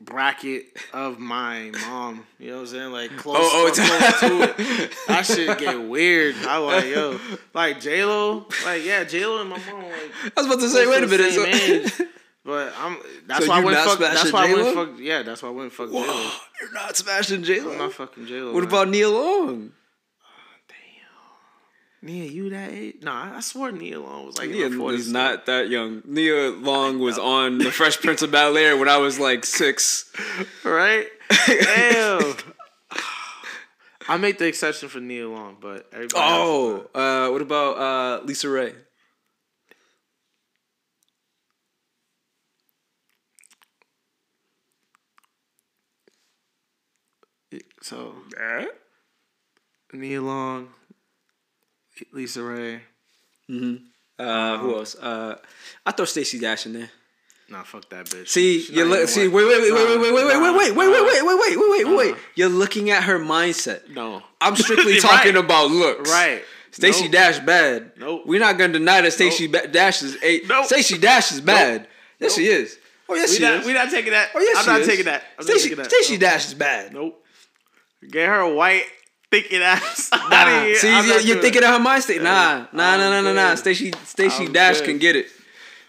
bracket of my mom. You know what I'm saying? Like close, Oh, oh, close to it. That shit get weird. I like yo, like J Lo, like yeah, J Lo and my mom like. I was about to say, wait a minute. so-. But I'm. That's So why I not fuck. That's why I J-Lo? fuck. Yeah, that's why I went fuck J Lo. You're not smashing J I'm not fucking J Lo. What about Nia Long? Oh damn. Nia? You that age? No, I I swore Nia Long was like Nia in her 40s. is not that young. Nia Long was on The Fresh Prince of Bel Air when I was like six. right? Damn. I make the exception for Nia Long, but everybody. else- Oh, uh, what about uh, LisaRaye? So Nia Long, LisaRaye. Uh, who else? Uh, I throw Stacey Dash in there. Nah, fuck that bitch. See, She you look. See, wait, wait, wait, wait, wait, wait, wait, wait, wait, wait, wait, wait, wait, wait, wait, wait, wait. You're looking at her mindset. No. I'm strictly Right. talking about looks. Right. Stacey Nope. Dash bad. Nope. We're not gonna deny that Stacey ba- Dash is eight. Nope. Stacey Dash is bad. Yes, she is. Oh yes, We she not, is. We're not taking that. oh yes, I'm she not is. taking that. I'm not taking that. Stacey Nope. Dash is bad. Nope. Get her white thinking ass out Nah, of here. see, I'm you're, thinking it. of her mind state. Nah, nah, nah, nah, nah, nah. Stacey Stacey Dash good. can get it.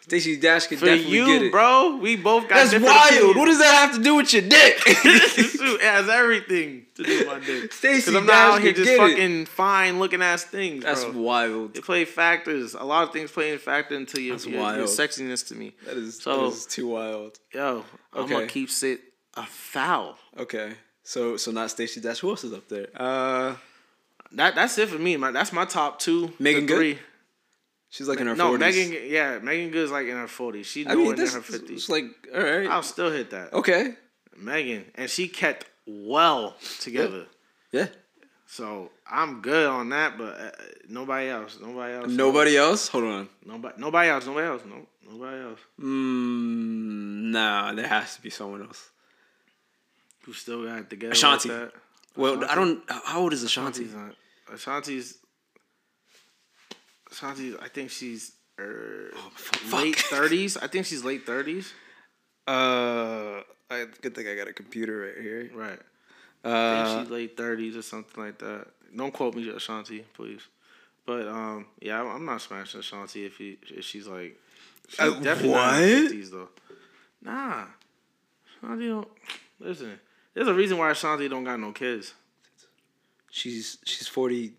Stacey Dash can For definitely get it. bro, we both got That's wild. opinions. What does that have to do with your dick? it has everything to do with my dick. Stacey Because I'm Dash not out here just get it. fucking fine looking ass things, That's bro. wild. They play factors. A lot of things play in factor into your, your, your sexiness to me. That is So- that is too wild. Yo, I'm gonna keep it a foul. Okay, so so not Stacey Dash. Who else is up there? Uh, That that's it for me. My that's my top two. Meagan Good? three. she's like in her No, 40s. Megan. Yeah, Meagan Good's like in her forties. She's I nowhere mean, near her is fifties. like all right. I'll still hit that. Okay. Megan, and she kept well together. Yeah. So I'm good on that, but uh, nobody else. Nobody else. Nobody else. Hold on. Nobody. Nobody else. Nobody else. No. Nobody else. Mm, nah, there has to be someone else. Who still got it together? Ashanti. Like. Well, Ashanti? I don't. How old is Ashanti? Ashanti's not. Ashanti's. Ashanti's. I think she's er, fuck. late thirties. I think she's late thirties. Uh, I good thing I got a computer right here. Right. I think Uh, she's late thirties or something like that. Don't quote me, Ashanti, please. But um, yeah, I'm- not smashing Ashanti if he if she's like. She's Uh, definitely not in her what? 50s though. Nah, Ashanti don't. Listen, there's a reason why Ashanti don't got no kids. she's she's 40,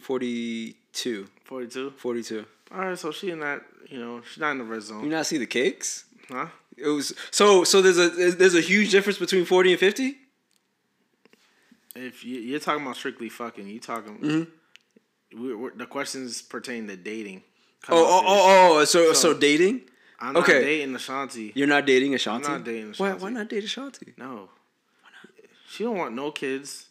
42. Forty two. 42. All right, so she in that. You know, she's not in the red zone. You not see the cakes? huh? It was so so. There's a there's a huge difference between 40 and 50. If you, you're talking about strictly fucking, you talking. Mm-hmm. we we're, the questions pertain to dating. Oh oh oh oh. So so, So- dating. I'm not okay. dating Ashanti. You're not dating Ashanti. not dating Why why not date Ashanti? No. She don't want no kids.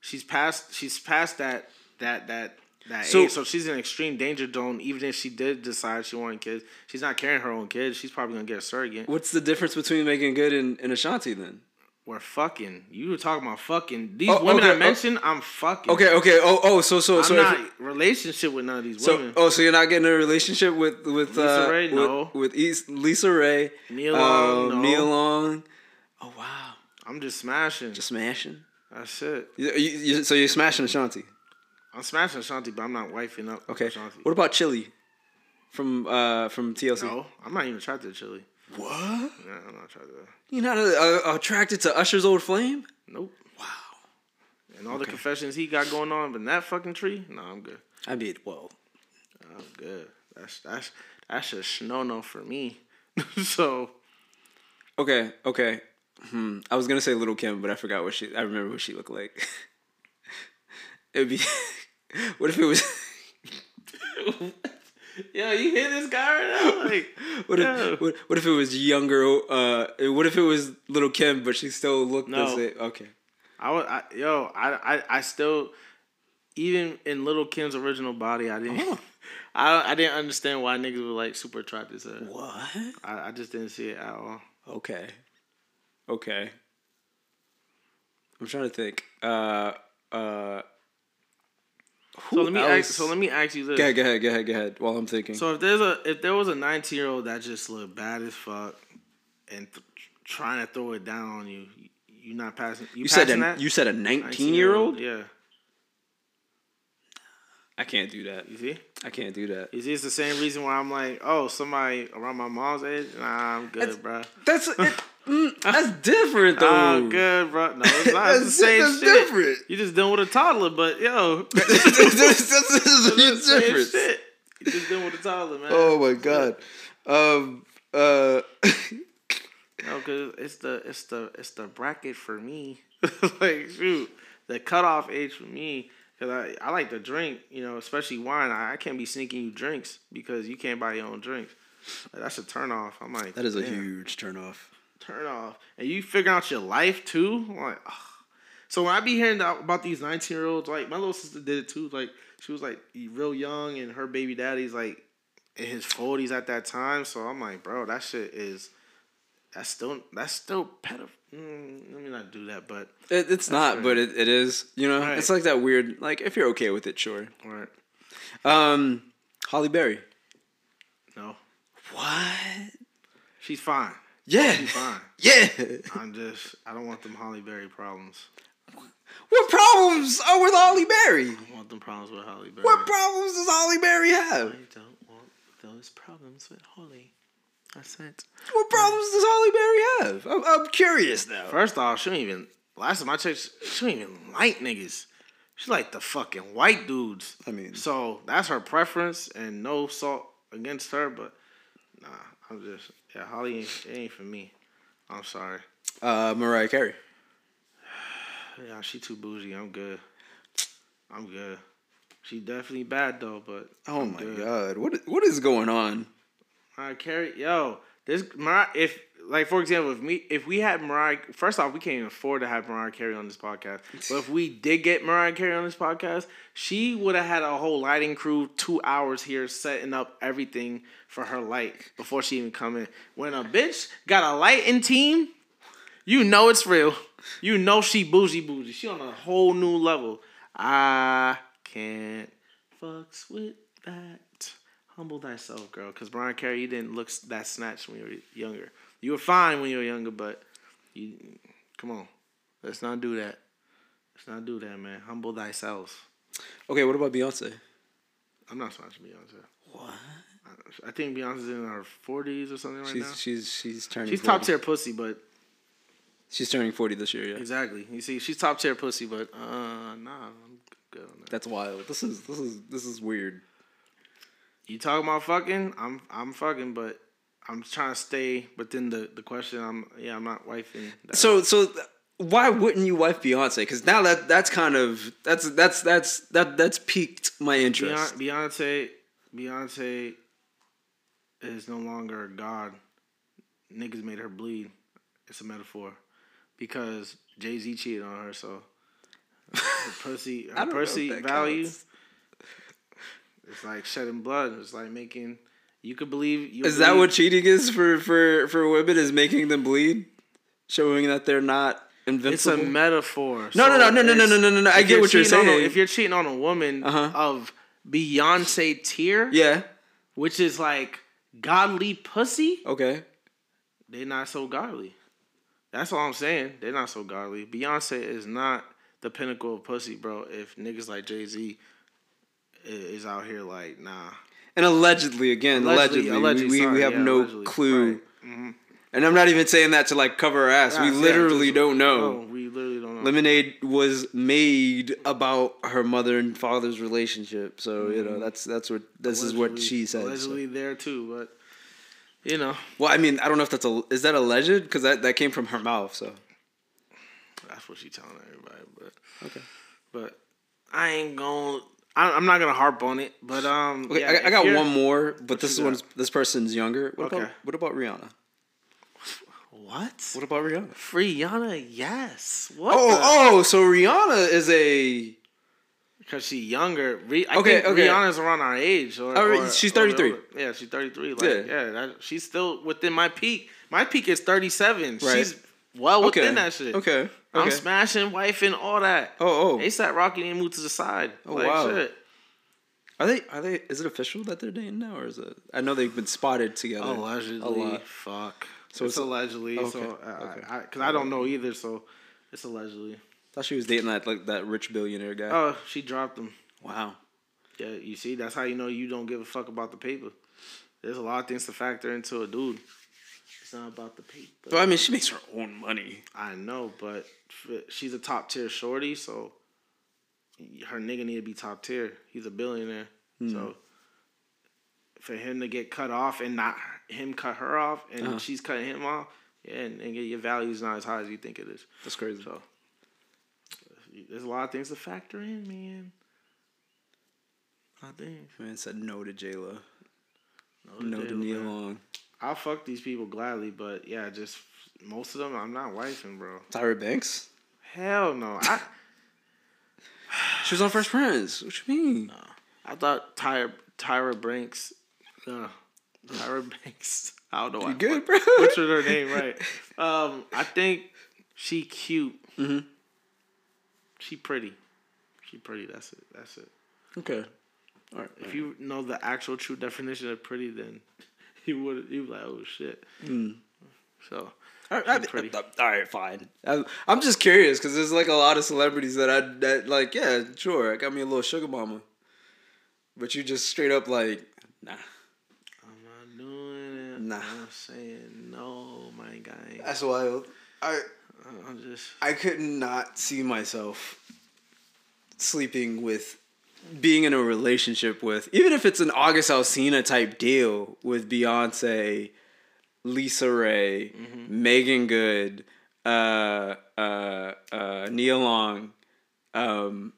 She's past she's past that that that that So- age. So she's in extreme danger zone. Even if she did decide she wanted kids, she's not carrying her own kids. She's probably gonna get a surrogate. What's the difference between Meagan Good and, and Ashanti then? We're fucking. You were talking about fucking. These Oh, women okay, I oh. mentioned, I'm fucking. Okay okay. Oh oh. So so I'm so. not relationship with none of these so women. oh, so you're not getting a relationship with with Lisa uh, Ray? with, No. with East, Lisa Ray, Nia Long, um, no. Nia Long. Oh wow, I'm just smashing. just smashing. That's it. You, you, you, so you're smashing Ashanti. I'm smashing Ashanti, but I'm not wifing up Okay. Ashanti. What about Chili from uh from TLC? No, I'm not even attracted to Chili. What? Nah, I'm not attracted to You're not uh, uh, attracted to Usher's old flame? Nope. Wow. And all the confessions he got going on in that fucking tree, no, I'm good. I mean, well, I'm good. That's that's that's just no no for me. so okay, okay. Hmm. I was gonna say Lil' Kim, but I forgot what she. I remember what she looked like. It'd be. what if it was? Yo, you hear this guy right now? Like What if, what, what if it was younger? Uh, what if it was Lil' Kim, but she still looked No. the same? Okay. I was I, yo, I, I I still even in Lil' Kim's original body, I didn't I I didn't understand why niggas were like super attracted to her. What? I, I just didn't see it at all. Okay. Okay. I'm trying to think. Uh uh So let me else? ask. So let me ask you this. Go ahead, go ahead, go ahead, go ahead. While I'm thinking. So if there's a if there was a 19 year old that just looked bad as fuck and th- trying to throw it down on you, you, you not passing. You, you said a, that? you said a 19 year old? Yeah. I can't do that. You see? I can't do that that. Is this the same reason why I'm like, oh, somebody around my mom's age? Nah, I'm good, That's- bro. That's it, mm, that's different though. I'm good, bro. No, it's not. It's the That's- same that's shit. different. You just dealing with a toddler, but yo, that's, that's, that's a it's the same shit. You just dealing with a toddler, man. Oh my god. Um. Uh. No, cause it's the it's the it's the bracket for me. like shoot, the cutoff age for me. Cause I, I like to drink, you know, especially wine. I, I can't be sneaking you drinks because you can't buy your own drinks. Like, that's a turn off. I'm like, that is a damn, huge turnoff. Turn off. And you figure out your life too. I'm like, ugh. so when I be hearing about these 19 year olds, like my little sister did it too. Like she was like real young, and her baby daddy's like in his 40s at that time. So I'm like, bro, that shit is that's still that's still pedophile. Mm, let me not do that, but It, it's not, fair. but it, it is. You know, Right. it's like that weird. Like if you're okay with it, sure. all right, Um, Halle Berry. no, What? she's fine. Yeah. Fine. Yeah. I'm just I don't want them Halle Berry problems. What problems are with Halle Berry? I don't want them problems with Halle Berry. What problems does Halle Berry have? I don't want those problems with Halle. That's it. What uh, problems does Halle Berry have? I'm, I'm curious now. First off, she don't even. Last time I checked, she don't even like niggas. She like the fucking white dudes. I mean- so that's her preference, and no salt against her. But nah, I'm just yeah, Halle ain't, it ain't for me. I'm sorry. Uh, Mariah Carey. Yeah, she too bougie. I'm good. I'm good. She definitely bad though, but Oh I'm my good. god, what what is going on? Mariah Carey, yo, this Mariah, if like for example, if me if we had Mariah, first off, we can't even afford to have Mariah Carey on this podcast. But if we did get Mariah Carey on this podcast, she would have had a whole lighting crew, two hours here setting up everything for her light before she even come in. When a bitch got a lighting team, you know it's real. You know she bougie bougie. She on a whole new level. I can't fucks with that. Humble thyself, girl. Because Mariah Carey, you didn't look that snatched when you were younger. You were fine when you were younger, but you come on. Let's not do that. Let's not do that, man. Humble thyself. Okay, what about Beyonce? I'm not smashing Beyonce. What? I think Beyonce's in her 40s or something right She's now. she's she's turning. She's 40. top tier pussy, but She's turning forty this year. Yeah, exactly. You see, she's top tier pussy, but uh, nah, I'm good on that. that's wild. This is this is this is weird. You talking about fucking? I'm I'm fucking, but I'm trying to stay within the the question. I'm yeah, I'm not wifing. That. So so th- why wouldn't you wife Beyonce? Because now that that's kind of that's that's that's that that's piqued my interest. Beyonce, Beyonce is no longer a god. Niggas made her bleed. It's a metaphor because Jay Z cheated on her. So her pussy, her don't know if pussy value. counts. It's like shedding blood. It's like making. You could believe. You Is that what cheating is for for for women? Is making them bleed, showing that they're not invincible. It's a metaphor. No, no, no, no, no, no, no, no, no, no. I get what you're on a- saying. if you're cheating on a woman Uh-huh. of Beyonce tier, yeah. which is like godly pussy, Okay. they're not so godly. That's all I'm saying. They're not so godly. Beyonce is not the pinnacle of pussy, bro. If niggas like Jay Z is out here like, nah. And allegedly, again, allegedly, Allegedly, we, we, we have yeah, no clue. Right. Mhm. And I'm not even saying that to like cover our ass. we Yeah, literally just- don't know. No, we literally don't know. Lemonade was made about her mother and father's relationship. So, you know, that's that's what this is what she said. so. Allegedly there too, but you know, Well, I mean, I don't know if that's a is that alleged because that, that came from her mouth. So that's what she telling everybody. But okay. but I ain't gonna. I, I'm not gonna harp on it. But um, Okay, yeah, I, I got one more, but this is one. This person's younger. What about what about Rihanna? What? What about Rihanna? Rihanna? Yes. What? Oh, the- oh, so Rihanna is a Cause she's younger. I Okay, okay. Rihanna's around our age. Or, Oh, or- she's 33. older. Yeah, she's thirty three. Like, Yeah. yeah, that, she's still within my peak. My peak is thirty seven. Right. She's well Okay. within that shit. Okay. I'm smashing, wife, and all that. Oh, oh. ASAP Rocky didn't move to the side. Oh, like, wow. Shit. Are they? Are they? Is it official that they're dating now, or is it? I know they've been spotted together. a Allegedly, lot. fuck. So it's- it's allegedly. okay, So, uh, okay. I, because I, don't know either. So it's allegedly. Thought she was dating that like that rich billionaire guy. Oh, she dropped him. wow. Yeah, you see, that's how you know you don't give a fuck about the paper. There's a lot of things to factor into a dude. It's not about the paper. Well, I mean, she makes her own money. I know, but she's a top tier shorty, so her nigga need to be top tier. He's a billionaire, Hmm. so for him to get cut off and not him cut her off, and Uh-huh. she's cutting him off, yeah, and, and your value's not as high as you think it is. That's crazy. So there's a lot of things to factor in, man. I think. Man said no to J Lo. No, No to J-Lo, man. Long. I'll fuck these people gladly, but yeah, just most of them I'm not wifing, bro. Tyra Banks. Hell no. I She was on Fresh Prince. What you mean? No. I thought Tyra Tyra Banks, uh, Tyra Banks. I don't know. You good, bro? Butchered her name right. Um, I think she cute. Mhm. She pretty. She pretty. That's it. That's it. Okay. All right. If you know the actual true definition of pretty, then you would you be like, oh shit. Hmm. So All right, I- pretty. all right, fine. I'm, I'm just curious because there's like a lot of celebrities that I that like. Yeah, sure. I got me a little sugar mama, but you just straight up like, nah. I'm not doing it. Nah. I'm saying no, my guy. That's wild. I I'm just I could not see myself sleeping with being in a relationship with even if it's an August Alsina type deal with Beyonce, Lisa Ray, Meagan Good, uh uh uh Nia Long, um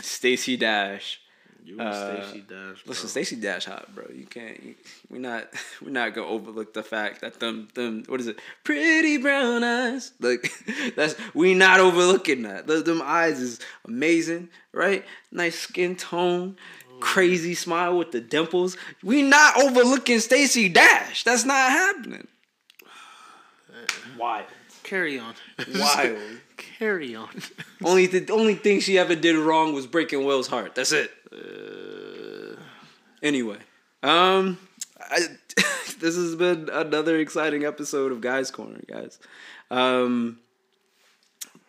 Stacey Dash. You and Uh, Stacey Dash. Listen, Stacy Dash hot, bro. You can't. You, we're not. We're not gonna overlook the fact that them them what is it? Pretty brown eyes. Like that's we not overlooking that. The, them eyes is amazing, right? Nice skin tone, crazy smile with the dimples. We not overlooking Stacy Dash. That's not happening. Wild. Carry on. Wild. Carry on. only the only thing she ever did wrong was breaking Will's heart. That's it. Uh, Anyway, um, I, this has been another exciting episode of Guys Corner, guys. Um,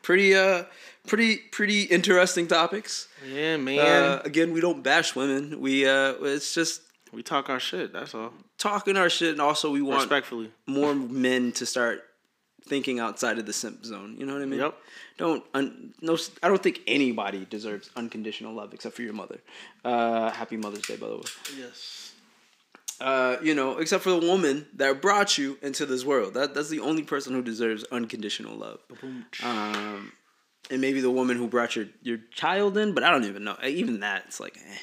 pretty uh, pretty pretty interesting topics. yeah, man. Uh, again, we don't bash women. We uh, it's just we talk our shit. That's all. talking our shit, and also we want Respectfully. more men to start thinking outside of the simp zone. You know what I mean? Yep. Don't un, no. I don't think anybody deserves unconditional love except for your mother. Uh, happy Mother's Day, by the way. Yes. uh, you know, except for the woman that brought you into this world. That that's the only person who deserves unconditional love. Um, and maybe the woman who brought your your child in, but I don't even know. Even that, it's like, eh.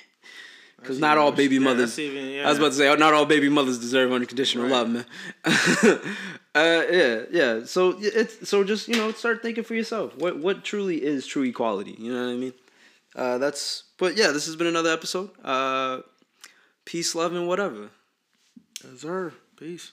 Because not all baby mothers. that's even- yeah. I was about to say, not all baby mothers deserve unconditional Right. love, man. uh, yeah, yeah. So it's so just you know start thinking for yourself. What what truly is true equality? You know what I mean? Uh, that's. But yeah, this has been another episode. Uh, peace, love, and whatever. Yes, sir. Peace.